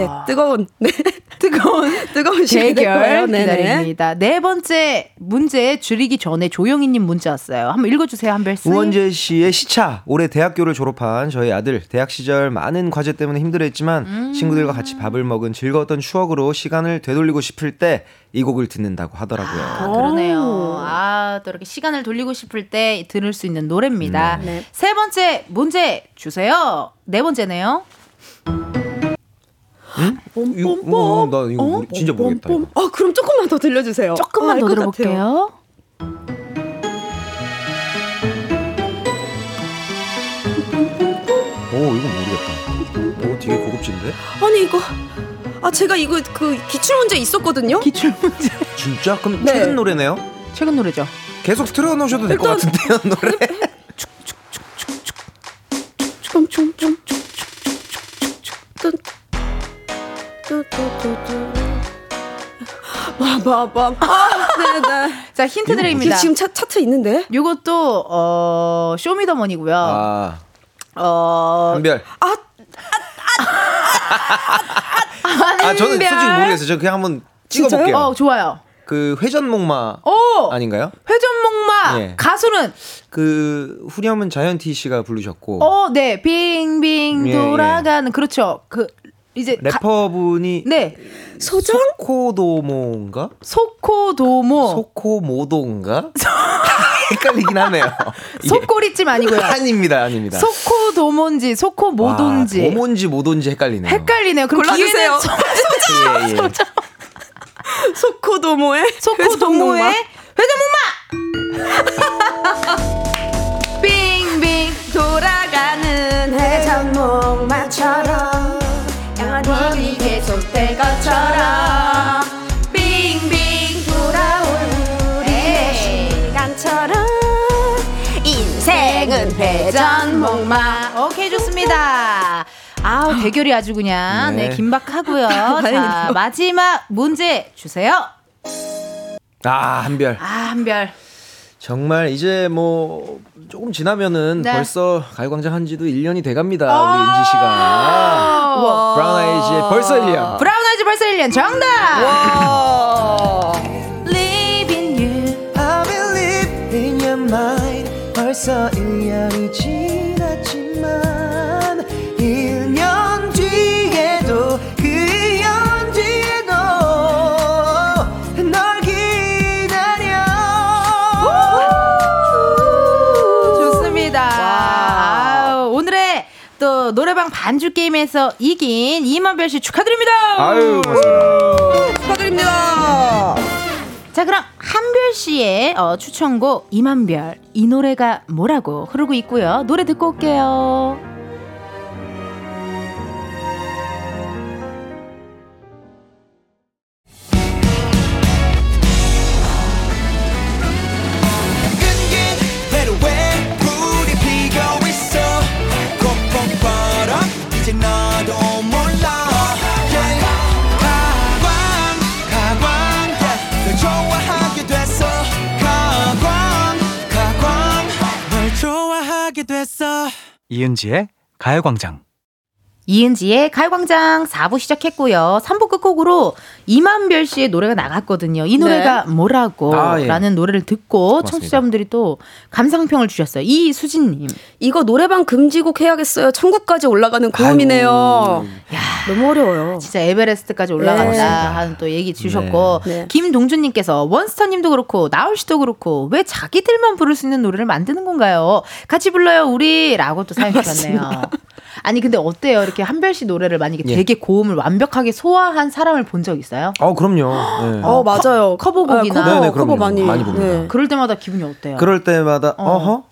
네. 뜨거운. 네. 뜨거운. 뜨거운. 대결 네네. 기다립니다. 네 번째 문제 드리기 전에 조영희님 문자 왔어요. 한번 읽어주세요, 한별 씨. 우원재 씨의 시차 올해 대학교를 졸업한 저희 아들 대학 시절 많은 과제 때문에 힘들어했지만 음. 친구들과 같이 밥을 먹은 즐거웠던 추억으로 시간을 되돌리고 싶을 때 이 곡을 듣는다고 하더라고요. 아, 그러네요. 아, 또 이렇게 시간을 돌리고 싶을 때 들을 수 있는 노래입니다. 네. 세 번째 문제 주세요. 네 번째네요. 이거 어, 나 이거 모르- 진짜 모르겠다. 이거. 어, 그럼 조금만 더 들려주세요. 조금만 어, 더. 들어볼게요. 오 이거 모르겠다. 오 되게 고급진데? 아니, 이거. 아, 제가 이거 그 기출 문제 있었거든요? 기출 문제. 진짜? 그럼 네. 최근 노래네요? 최근 노래죠. 계속 틀어놓으셔도 될 것 일단- 같은데요 노래? 빠바밤. 아, 네네. 자, 힌트 드립니다. 지금 차, 차트 있는데? 요것도 어 쇼미더머니고요. 아 어 한별. 아, 아 저는 솔직히. 모르겠어요. 저 그냥 한번? 찍어볼게요. 어, 좋아요. 그 회전목마 오! 아닌가요? 회전목마 예. 가수는 그 후렴은 자이언티 씨가 부르셨고 어, 네. 빙빙 예, 예. 돌아가는 그렇죠. 그 이제 가- 래퍼분이 네. 소정? 소코도모인가? 소코도모 소코모도인가? 헷갈리긴 하네요. 예. 속꼬리찜 아니고요. 아닙니다, 아닙니다. 소코도몬지 소코모돈지 와, 도몬지 모돈지 헷갈리네요. 헷갈리네요. 그럼 골라주세요. 기회는 소- 예, 예. 소코도모의 소코도모의 회전목마. 회전목마. 빙빙 돌아가는 회전목마처럼 영원히 계속될 것처럼 빙빙 돌아올 우리의 시간처럼 인생은 회전목마 오케이 좋습니다. 아 대결이 아주 그냥 네, 네. 긴박하고요. 자 마지막 문제 주세요. 아, 한별. 아 한별. 정말 이제 뭐 조금 지나면은 네. 벌써 가요광장 한 지도 1년이 돼 갑니다. 아. 우리 인지 씨가. 와. 브라운 아이즈의 벌써 1년. 브라운 아이즈 벌써 1년 정답. 또 노래방 반주 게임에서 이긴 이만별 씨 축하드립니다. 아유, 고맙습니다. 축하드립니다. 자 그럼 한별 씨의 어, 추천곡 이만별 이 노래가 뭐라고 흐르고 있고요. 노래 듣고 올게요. 이은지의 가요광장. 이은지의 가요광장 4부 시작했고요. 3부 끝곡으로 이만별 씨의 노래가 나갔거든요. 이 노래가 뭐라고? 아, 예. 라는 노래를 듣고 고맙습니다. 청취자분들이 또 감상평을 주셨어요. 이수진님. 이거 노래방 금지곡 해야겠어요. 천국까지 올라가는 고음이네요. 야, 너무 어려워요. 진짜 에베레스트까지 올라간다 네. 하는 또 얘기 주셨고 네. 네. 김동준님께서 원스터님도 그렇고 나올 씨도 그렇고 왜 자기들만 부를 수 있는 노래를 만드는 건가요? 같이 불러요 우리 라고 또 사연 주셨네요. 아니 근데 어때요? 이렇게 한별 씨 노래를 만약에 예. 되게 고음을 완벽하게 소화한 사람을 본 적 있어요? 어, 그럼요. 네. 어, 맞아요. 커버곡이나 아, 커버, 네네, 커버. 많이. 많이 봅니다. 네. 그럴 때마다 기분이 어때요? 그럴 때마다 어 허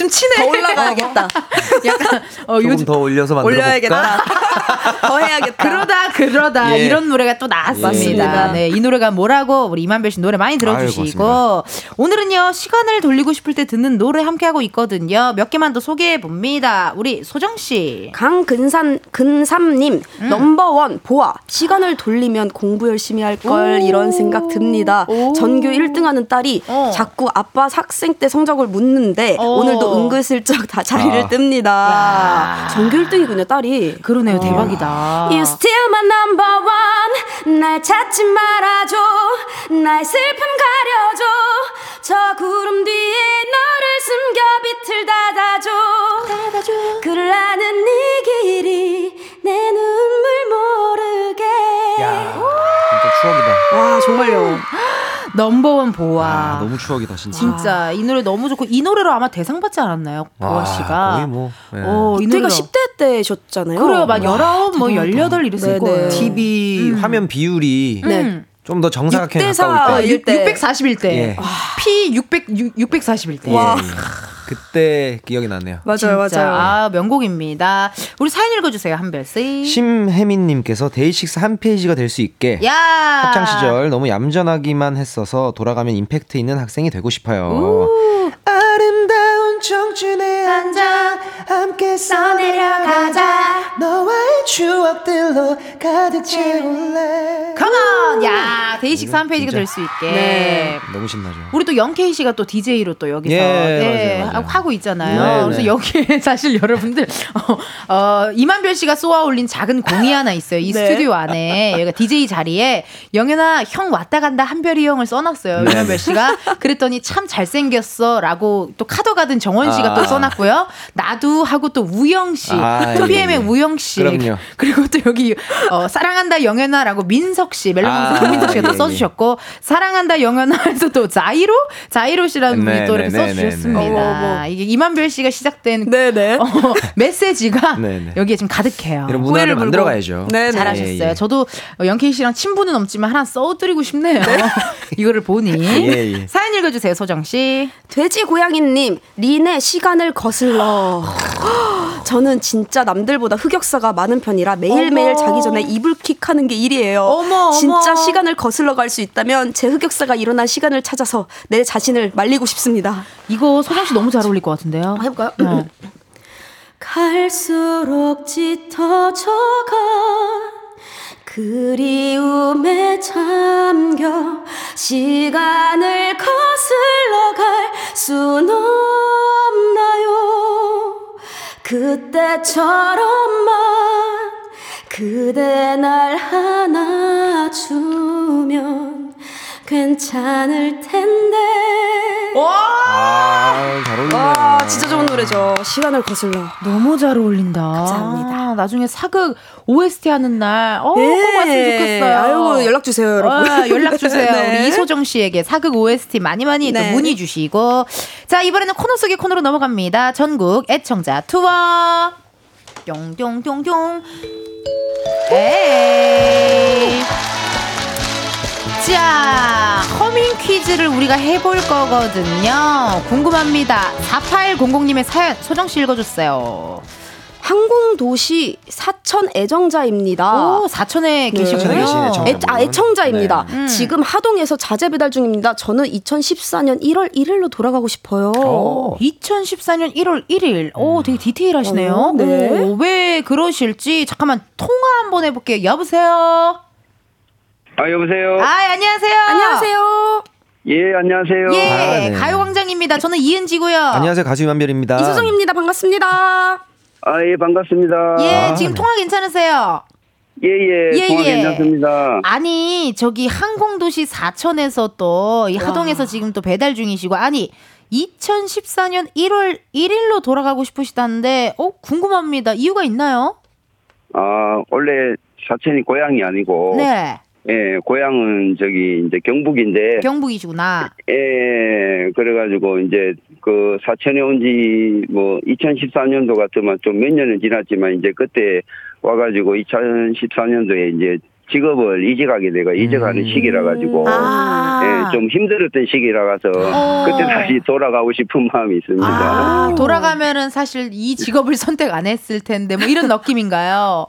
좀 치네. 더 올라가야겠다. 약간 어, 조금 요즘 더 올려서 만들어? 올려야겠다. 더 해야겠다. 그러다 그러다 예. 이런 노래가 또 나왔습니다. 맞습니다. 네, 이 노래가 뭐라고 우리 임한별 씨 노래 많이 들어주시고 아유, 오늘은요 시간을 돌리고 싶을 때 듣는 노래 함께 하고 있거든요. 몇 개만 더 소개해 봅니다. 우리 소정 씨. 강근산 근삼님 음. 넘버 원 보아 시간을 돌리면 공부 열심히 할 걸 이런 생각 듭니다. 오. 전교 1등하는 딸이 어. 자꾸 아빠 학생 때 성적을 묻는데 어. 오늘도 은근슬쩍 다 자리를 아. 뜹니다. 야. 전교 1등이군요 딸이. 그러네요, 대박이다. You still my number one 날 찾지 말아줘 나의 슬픔 가려줘 저 구름 뒤에 너를 숨겨 빛을 닫아줘 그를 아는 네 길이 내 눈물 모르게 진짜 추억이다. 와 정말요 넘버원 보아. 아, 너무 추억이다 진짜. 진짜 이 노래 너무 좋고 이 노래로 아마 대상 받지 않았나요? 보아 아, 씨가. 거의 뭐. 예. 어, 이 이때가 노래로. 10대 때셨잖아요 그래요, 막 열아홉, 뭐. 열여덟 이랬을 네네. 거예요. TV 화면 비율이 네. 음. 좀더 정사각형에 6대 4 가까울 때. 일 때. 641대. 예. P 600 641대. 예, 예. 그때 기억이 나네요. 맞아요 진짜 맞아요 아, 명곡입니다. 우리 사연 읽어주세요, 한별 씨. 심혜민님께서 데이식스 한 페이지가 될 수 있게 야. 학창 시절 너무 얌전하기만 했어서 돌아가면 임팩트 있는 학생이 되고 싶어요. 아름다운 청춘의 한장 함께 써내려가자 너와의 추억들로 가득 채울래 come on! 야, 데이식스 한 페이지가 진짜. 될수 있게. 네. 너무 신나죠. 우리 또 영케이 씨가 또 DJ로 또 여기서 예, 네, 맞아요, 맞아요. 하고 있잖아요. 네, 그래서 네. 여기에 사실 여러분들 어, 어, 임한별 씨가 쏘아 올린 작은 공이 하나 있어요. 이 네. 스튜디오 안에 여기가 DJ 자리에 영현아 형 왔다 간다 한별이 형을 써놨어요. 네, 임한별 씨가 그랬더니 참 잘생겼어 라고 또 카더 가든 정원 씨가 또 아. 써놨고요. 나도 하고 또 우영 씨, 아, 2PM의 예, 예. 우영 씨, 그럼요. 그리고 또 여기 어, 사랑한다 영현아라고 민석 씨 멜로망스 아, 김민석 씨가 또 예, 써주셨고 사랑한다 영현아에서 또 자이로 자이로 씨라는 분이 네, 또 이렇게 네, 네, 써주셨습니다. 네, 네. 이게 이만별 씨가 시작된 네네 어, 메시지가 네, 네. 여기에 지금 가득해요. 이런 문화를 후회를 만들어 물고. 가야죠. 네네. 잘하셨어요. 예, 예. 저도 영케이 씨랑 친분은 없지만 하나 써드리고 싶네요. 이거를 보니 예, 예. 사연 읽어주세요, 소정 씨. 돼지 고양이님 린의 시간을 거슬러 저는 진짜 남들보다 흑역사가 많은 편이라 매일매일 어머. 자기 전에 이불킥 하는 게 일이에요 어머, 진짜 어머. 시간을 거슬러 갈 수 있다면 제 흑역사가 일어난 시간을 찾아서 내 자신을 말리고 싶습니다 이거 소정 씨 너무 잘 어울릴 것 같은데요. 해볼까요? 어. 갈수록 짙어져가 그리움에 잠겨 시간을 거슬러 갈 순 없나요? 그때처럼만 그대 날 안아주면 괜찮을 텐데 아, 잘 어울리네요. 와 진짜 좋은 노래죠 시간을 거슬러 너무 잘 어울린다. 감사합니다. 나중에 사극 OST 하는 날, 어, 네. 꼭 왔으면 좋겠어요. 아이고 연락 주세요 여러분 아, 연락 주세요. 네. 우리 이소정 씨에게 사극 OST 많이 많이 또 네. 문의 주시고. 자, 이번에는 코너 속의 코너로 넘어갑니다. 전국 애청자 투어. 뿅뿅뿅뿅. 에이. 자, 허밍 퀴즈를 우리가 해볼 거거든요. 궁금합니다. 4800님의 사연, 소정씨 읽어줬어요. 항공도시 사천 애정자입니다. 오, 사천에 네. 계시군요. 애청자. 애, 아, 애청자입니다. 네. 음. 지금 하동에서 자재 배달 중입니다. 저는 2014년 1월 1일로 돌아가고 싶어요. 오. 2014년 1월 1일. 오, 되게 디테일하시네요. 어, 네. 오, 왜 그러실지 잠깐만 통화 한번 해볼게요. 여보세요. 아 여보세요. 아, 안녕하세요. 안녕하세요. 예 안녕하세요. 예, 아, 네. 가요광장입니다. 저는 이은지고요. 안녕하세요. 가수 이만별입니다. 이수정입니다. 반갑습니다. 아 예 반갑습니다. 예, 아, 지금 네. 통화 괜찮으세요? 예예 예, 통화 예. 괜찮습니다. 아니, 저기 항공도시 사천에서 또 이 하동에서 지금 또 배달 중이시고 아니 2014년 1월 1일로 돌아가고 싶으시다는데 어 궁금합니다. 이유가 있나요? 아 원래 사천이 고향이 아니고 네. 예 고향은 저기 이제 경북인데 경북이시구나. 예 그래가지고 이제 그 사천에 온 지 뭐 2014년도 같으면 좀 몇 년은 지났지만 이제 그때 와가지고 2014년도에 이제 직업을 이직하게 되고 이직하는 시기라 가지고 아, 예, 좀 힘들었던 시기라서 어. 그때 다시 돌아가고 싶은 마음이 있습니다. 아, 돌아가면은 사실 이 직업을 선택 안 했을 텐데 뭐 이런 느낌인가요?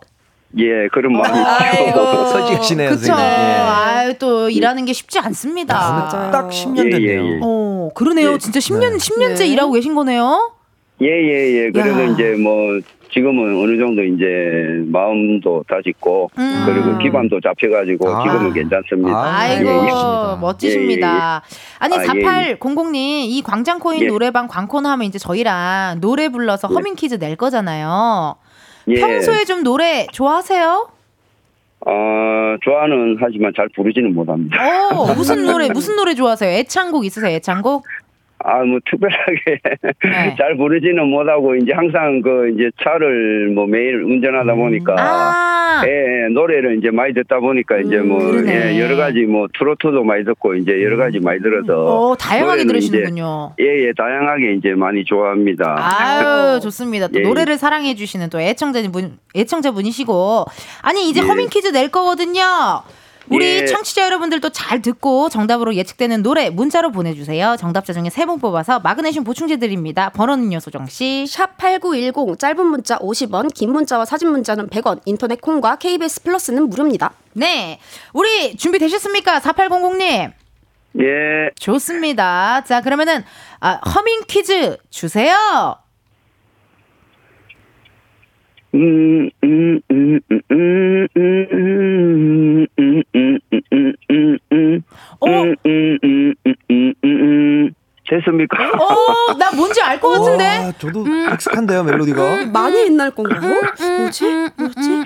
예, 그런 마음이 아이고. 솔직하시네요, 그쵸. 선생님. 예. 아유, 또 일하는 게 쉽지 않습니다. 맞아요. 딱 10년 됐네요. 예, 예, 예. 어, 그러네요. 예. 진짜 10년, 네. 10년째 네. 일하고 계신 거네요. 예, 예, 예. 그래서 야. 이제 뭐 지금은 어느 정도 이제 마음도 다짓고 음. 그리고 기반도 잡혀가지고 아. 지금은 괜찮습니다. 아, 아이고, 예, 예. 멋지십니다. 아니, 아, 예, 4800님, 이 광장코인 예. 노래방 광코너 하면 이제 저희랑 노래 불러서 예. 허밍 퀴즈 낼 거잖아요. 예. 평소에 좀 노래 좋아하세요? 어, 좋아는 하지만 잘 부르지는 못합니다. 어, 무슨 노래, 무슨 노래 좋아하세요? 애창곡 있으세요, 애창곡? 아, 뭐 특별하게 네. 잘 부르지는 못하고 이제 항상 그 이제 차를 뭐 매일 운전하다 보니까 아, 예, 예, 노래를 이제 많이 듣다 보니까 이제 뭐 그러네. 예, 여러 가지 뭐 트로트도 많이 듣고 이제 여러 가지 많이 들어서 어, 다양하게 들으시는군요. 이제 예, 예, 다양하게 이제 많이 좋아합니다. 아유 좋습니다. 또 예, 노래를 사랑해 주시는 또 애청자분 애청자분이시고 아니 이제 예. 허밍 퀴즈 낼 거거든요. 우리 예. 청취자 여러분들도 잘 듣고 정답으로 예측되는 노래 문자로 보내주세요. 정답자 중에 세 분 뽑아서 마그네슘 보충제 드립니다. 번호는요 소정 씨. 샵8910 짧은 문자 50원, 긴 문자와 사진 문자는 100원, 인터넷 콩과 KBS 플러스는 무료입니다. 네, 우리 준비 되셨습니까? 4800님. 예, 좋습니다. 자 그러면은 아, 허밍 퀴즈 주세요. 됐습니까? 어, 나 뭔지 알 것 같은데. 와, 저도 익숙한데요, 멜로디가. 많이 옛날 건가요? 뭐지? 뭐지?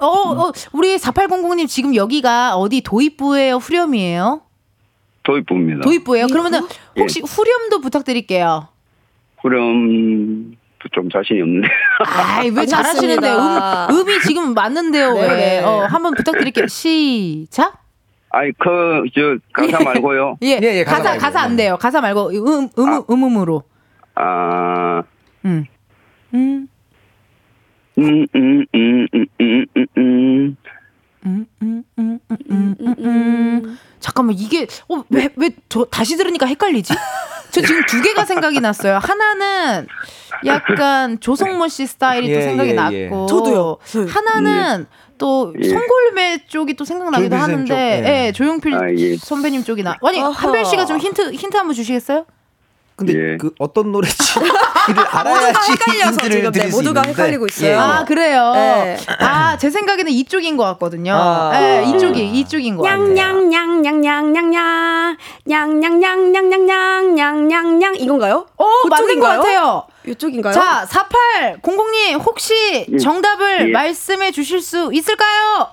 어, 어, 우리 4800님 지금 여기가 어디 도입부예요? 후렴이에요? 도입부입니다. 도입부예요? 그러면은 예. 혹시 후렴도 부탁드릴게요. 그럼 좀 자신이 없는데. 아이, 왜. 잘하시는데 음, 음이 지금 맞는데요. 네, 왜? 네. 어, 한번 부탁드릴게요. 시작. 아이, 그, 저, 가사 말고요. 예, 예, 예, 가사 가사. 가사 안 돼요. 가사 말고 음, 음, 아. 음 음으로. 아, 음. 음. 음, 음, 음, 음, 음, 음, 음. 음, 음, 음, 음, 음, 음, 음. 잠깐만 이게 어, 왜 왜 저 다시 들으니까 헷갈리지? 저 지금 두 개가 생각이 났어요. 하나는 약간 조성모 씨 스타일이 예, 또 생각이 예, 났고, 예. 저도요. 하나는 또 예. 송골매 쪽이 또 생각나기도 하는데, 쪽, 예. 예, 조용필 아, 예. 선배님 쪽이 나. 아니 어허. 한별 씨가 좀 힌트 힌트 한번 주시겠어요? 근데 예. 그 어떤 노래인지 를 알아야지 헷갈려서 지금 네, 모두가 있는데. 헷갈리고 있어요. 예, 예. 아 그래요. 네. 아제 생각에는 이쪽인 것 같거든요. 아. 예, 이쪽이 이쪽인 것 같아요. 냥냥냥냥냥냥냥 냥냥냥냥냥냥냥냥 이건가요? 오 맞는 것? 같아요. 이쪽인가요? 자, 4800님 혹시 예. 정답을 예. 말씀해 주실 수 있을까요?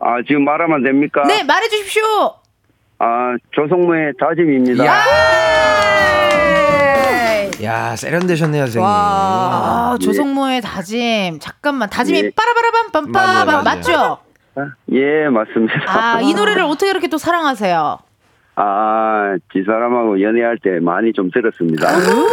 아, 지금 말하면 됩니까? 네, 말해 주십시오. 아, 조성모의 다짐입니다. 야, 세련되셨네요, 선생님. 아, 예. 조성모의 다짐. 잠깐만. 다짐이 예. 빠라바라밤 맞아요. 맞죠? 예, 맞습니다. 아, 이 노래를 어떻게 이렇게 또 사랑하세요? 아, 지 사람하고 연애할 때 많이 좀 들었습니다.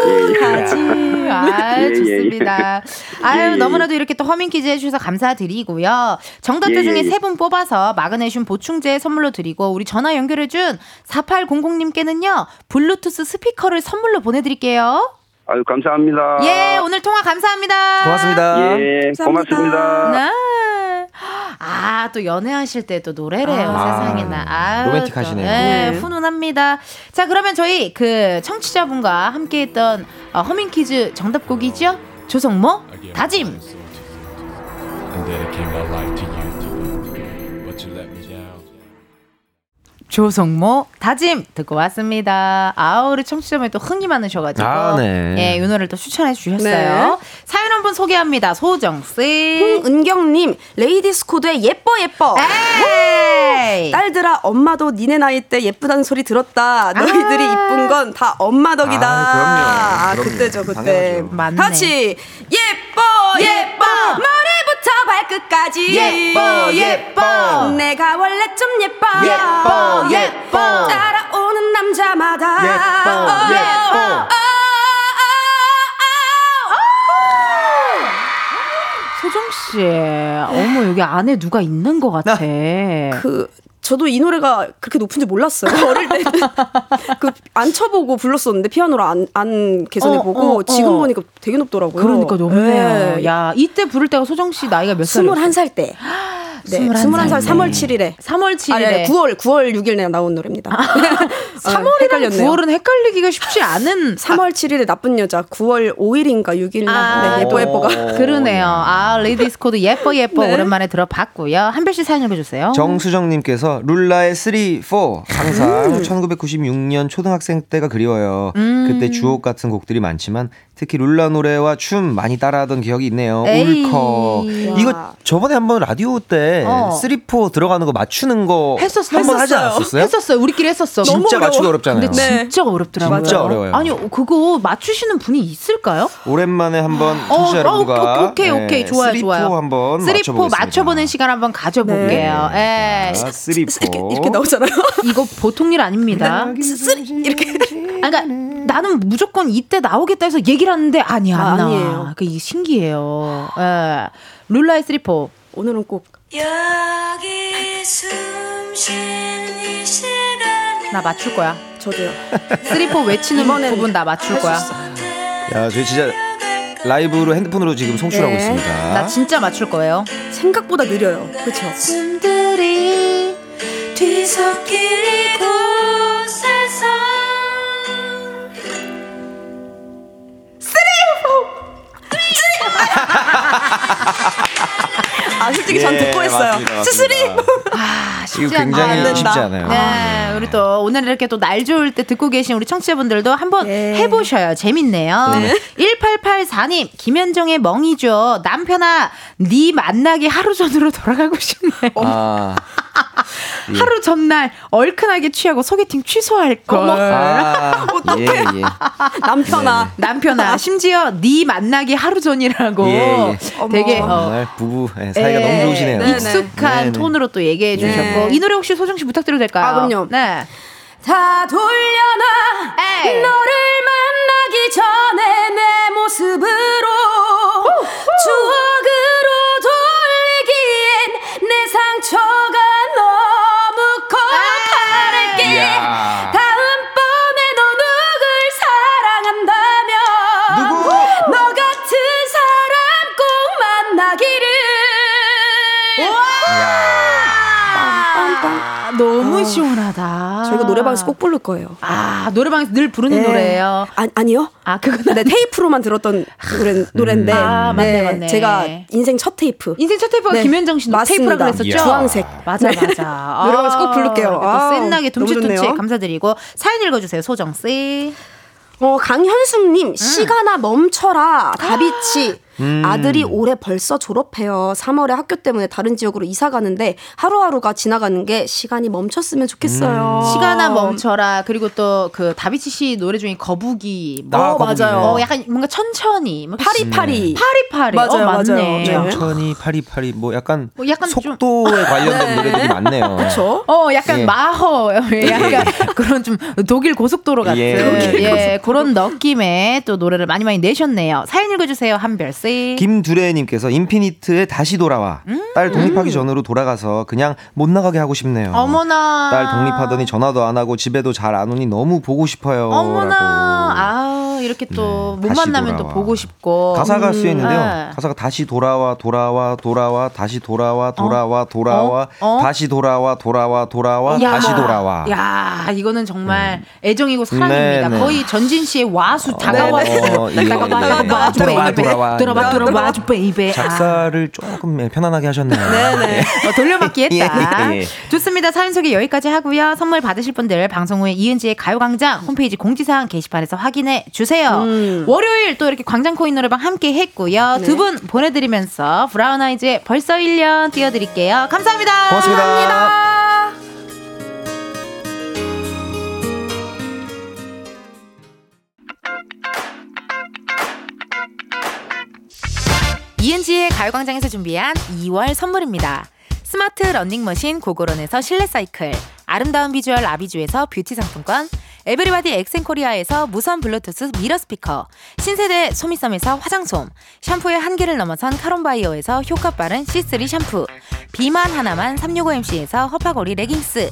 예, 예. 다짐. 아, 예, 예, 예. 좋습니다. 아유. 너무나도 이렇게 또 허밍 퀴즈 해주셔서 감사드리고요. 정답자 예, 중에. 세 분 뽑아서 마그네슘 보충제 선물로 드리고, 우리 전화 연결해준 4800님께는요, 블루투스 스피커를 선물로 보내드릴게요. 아유, 감사합니다. 예, 오늘 통화 감사합니다. 고맙습니다. 예, 감사합니다. 고맙습니다. 네. 아, 또 연애하실 때 또 노래래요. 아, 세상에나. 아유, 로맨틱하시네요. 또, 네, 네. 훈훈합니다. 자, 그러면 저희 그 청취자분과 함께 했던 어, 허밍 퀴즈 정답곡이죠? 조성모, 다짐. 조성모, 다짐 듣고 왔습니다. 아, 우리 청취자분이 또 흥이 많으셔가지고. 아, 네. 예, 이 노래를 또 추천해 주셨어요. 네. 사연 한 분 소개합니다. 소정 씨. 홍은경님 레이디스 코드의 예뻐 예뻐 에이! 딸들아 엄마도 니네 나이 때 예쁘다는 소리 들었다 너희들이 이쁜 건 다 엄마 덕이다 아, 그럼요. 아, 그럼요. 그때죠 그때. 맞네. 같이 예뻐 예뻐 머리 부터 발끝까지 예뻐, 예뻐. 내가 원래 좀 예뻐 예뻐, 예뻐. 따라오는 남자마다 예뻐, 어, 예뻐. 어, 어, 어, 소정 씨. 어머, 여기 안에 누가 있는 것 같아. 그 저도 이 노래가 그렇게 높은지 몰랐어요. 어릴 때그 앉혀보고 불렀었는데 피아노로 안, 안 개선해보고 어, 어, 어. 지금 보니까 되게 높더라고요. 그러니까 높네요. 네. 야, 이때 부를 때가 소정 씨 나이가 몇 살이었어요? 21살 때. 네, 21살 21살 3월 네. 7일에. 3월 7일에. 아니, 아니, 9월, 9월 6일에 나온 노래입니다. 3월이랑 9월은 헷갈리기가 쉽지 않은 3월 7일에 나쁜 여자, 9월 5일인가 6일 날 아, 네, 예뻐 예뻐가. 그러네요. 아, 레이디스 코드 예뻐 예뻐 네. 오랜만에 들어봤고요. 한별 씨 사연 읽어 주세요. 정수정 님께서 룰라의 3, 4 항상 1996년 초등학생 때가 그리워요. 음. 그때 주옥 같은 곡들이 많지만 특히 룰라 노래와 춤 많이 따라하던 기억이 있네요. 에이. 울컥. 이거 저번에 한번 라디오 때 어. 3, 4 들어가는 거 맞추는 거 했었어. 한번 하지 않았었어요? 했었어요. 우리끼리 했었어. 진짜 맞추기 어렵잖아요. 근데 진짜 어렵더라고요. 진짜 어려워요. 아니, 그거 맞추시는 분이 있을까요? 오랜만에 한번 어, 청취자 여러분과 어, 오케이, 오케이. 좋아요, 3, 좋아요. 4 한번 3, 4 맞춰보겠습니다. 맞춰보는 시간 한번 가져볼게요. 예. 자, 3, 4 이렇게, 이렇게 나오잖아요. 이거 보통 일 아닙니다. 이렇게. 아, 그러니까 나는 무조건 이때 나오겠다 해서 얘기를 하는데 아니야 안 아. 아니에요. 그러니까 이게 신기해요. 예. 룰라의 3, 4. 오늘은 꼭 나 맞출 거야. 저도요. 3, 4 외치는 부분 나 맞출 거야. 야, 저희 진짜 라이브로 핸드폰으로 지금 송출하고 네. 있습니다. 나 진짜 맞출 거예요. 생각보다 느려요. 그렇죠? 숨들이 뒤섞일 이곳 아, 솔직히 전 예, 듣고 했어요. 스스리! 아, 쉽지 이거 굉장히 않아요. 쉽지 않아요. 네, 우리 또 오늘 이렇게 또 날 좋을 때 듣고 계신 우리 청취자분들도 한번 네. 해보셔요. 재밌네요. 1884님, 김현정의 멍이죠. 남편아, 네 만나기 하루 전으로 돌아가고 싶네. 아, 예. 하루 전날 얼큰하게 취하고 소개팅 취소할 걸. 아, 예, 예. 남편아. 남편아, 심지어 네 만나기 하루 전이라고 예, 예. 되게 어, 부부 예, 사이가 예, 너무 좋으시네요. 네, 네. 익숙한 네, 네. 톤으로 또 얘기해 주셨고 네. 이 노래 혹시 소정 씨 부탁드려도 될까요? 아, 그럼요. 네. 다 돌려놔 에이. 너를 만나기 전에 내 모습으로 추억으로 돌리기엔 내 상처가 너무 시원하다. 저희가 노래방에서 꼭 부를 거예요. 아 노래방에서 늘 부르는 네. 노래예요. 아, 아니요. 아 그건 네, 테이프로만 들었던 노래, 노래인데. 아, 맞네, 맞네. 제가 인생 첫 테이프. 인생 첫 테이프가 네, 김현정 씨 맞습니다. 테이프라 그랬었죠. 주황색. 맞아 네. 맞아. 노래방에서 꼭 부를게요. 또 아우, 센나게 둠칫둠칫. 감사드리고 사연 읽어주세요 소정 씨. 어, 강현숙님, 음. 시간아 멈춰라. 다비치. 음. 아들이 올해 벌써 졸업해요. 3월에 학교 때문에 다른 지역으로 이사 가는데 하루하루가 지나가는 게 시간이 멈췄으면 좋겠어요. 음. 시간아 멈춰라. 그리고 또 그 다비치 씨 노래 중에 거북이. 뭐, 아, 어, 거북이. 맞아요. 어, 약간 뭔가 천천히. 뭐 파리파리. 파리파리. 맞아요, 어, 맞네. 맞아요. 네. 천천히 파리파리 뭐 약간, 뭐 약간 좀- 속도에 관련된 노래들이 많네요. 그렇죠? 어, 약간 예. 마허, 약간 그런 좀 독일 고속도로 같은 예. 예, 그런 느낌의 또 노래를 많이 많이 내셨네요. 사연 읽어주세요, 한별 씨. 김두래님께서 인피니트의 다시 돌아와 딸 독립하기 전으로 돌아가서 그냥 못 나가게 하고 싶네요. 어머나. 딸 독립하더니 전화도 안 하고 집에도 잘 안 오니 너무 보고 싶어요. 어머나. 라고. 아, 이렇게 또못 네, 만나면 또 돌아와. 보고 싶고. 가사가 쓰여 있는데요. 네. 가사가 다시 돌아와 돌아와 돌아와 다시 돌아와 돌아와 돌아와 어? 어? 다시 돌아와 돌아와 돌아와 야, 다시 돌아와. 야, 이거는 정말 애정이고 사랑입니다. 네, 네. 거의 전진 씨의 와수 다가와서 어, 예, 다가와, 예. 돌아와. 돌아와. 돌아와, 돌아와, baby. 아. 작사를 조금 편안하게 하셨네요. 네네. 어, 돌려받기 했다. 예, 예. 좋습니다. 사연 소개 여기까지 하고요. 선물 받으실 분들 방송 후에 이은지의 가요광장 홈페이지 공지사항 게시판에서 확인해 주세요. 월요일 또 이렇게 광장 코인 노래방 함께 했고요. 두분 보내드리면서 브라운 아이즈의 벌써 1년 띄워드릴게요. 감사합니다. 고맙습니다. 이은지의 가요광장에서 준비한 2월 선물입니다. 스마트 러닝머신 고고런에서 실내 사이클, 아름다운 비주얼 아비주에서 뷰티 상품권, 에브리바디 엑센코리아에서 무선 블루투스 미러 스피커, 신세대 소미섬에서 화장솜, 샴푸의 한계를 넘어선 카론바이어에서 효과 빠른 C3 샴푸, 비만 하나만 365MC에서 허파고리 레깅스,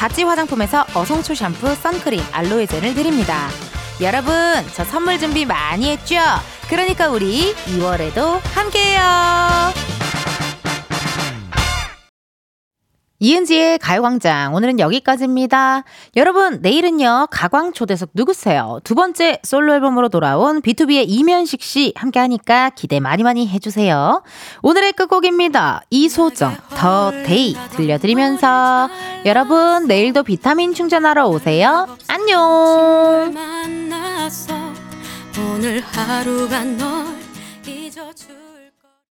바찌 화장품에서 어송초 샴푸, 선크림, 알로에 젤을 드립니다. 여러분, 저 선물 준비 많이 했죠? 그러니까 우리 2월에도 함께해요. 이은지의 가요광장 오늘은 여기까지입니다. 여러분 내일은요 가광 초대석 누구세요? 두 번째 솔로 앨범으로 돌아온 비투비의 임현식 씨 함께하니까 기대 많이 많이 해주세요. 오늘의 끝곡입니다. 이소정 The Day 들려드리면서 여러분 내일도 비타민 충전하러 오세요. 안녕.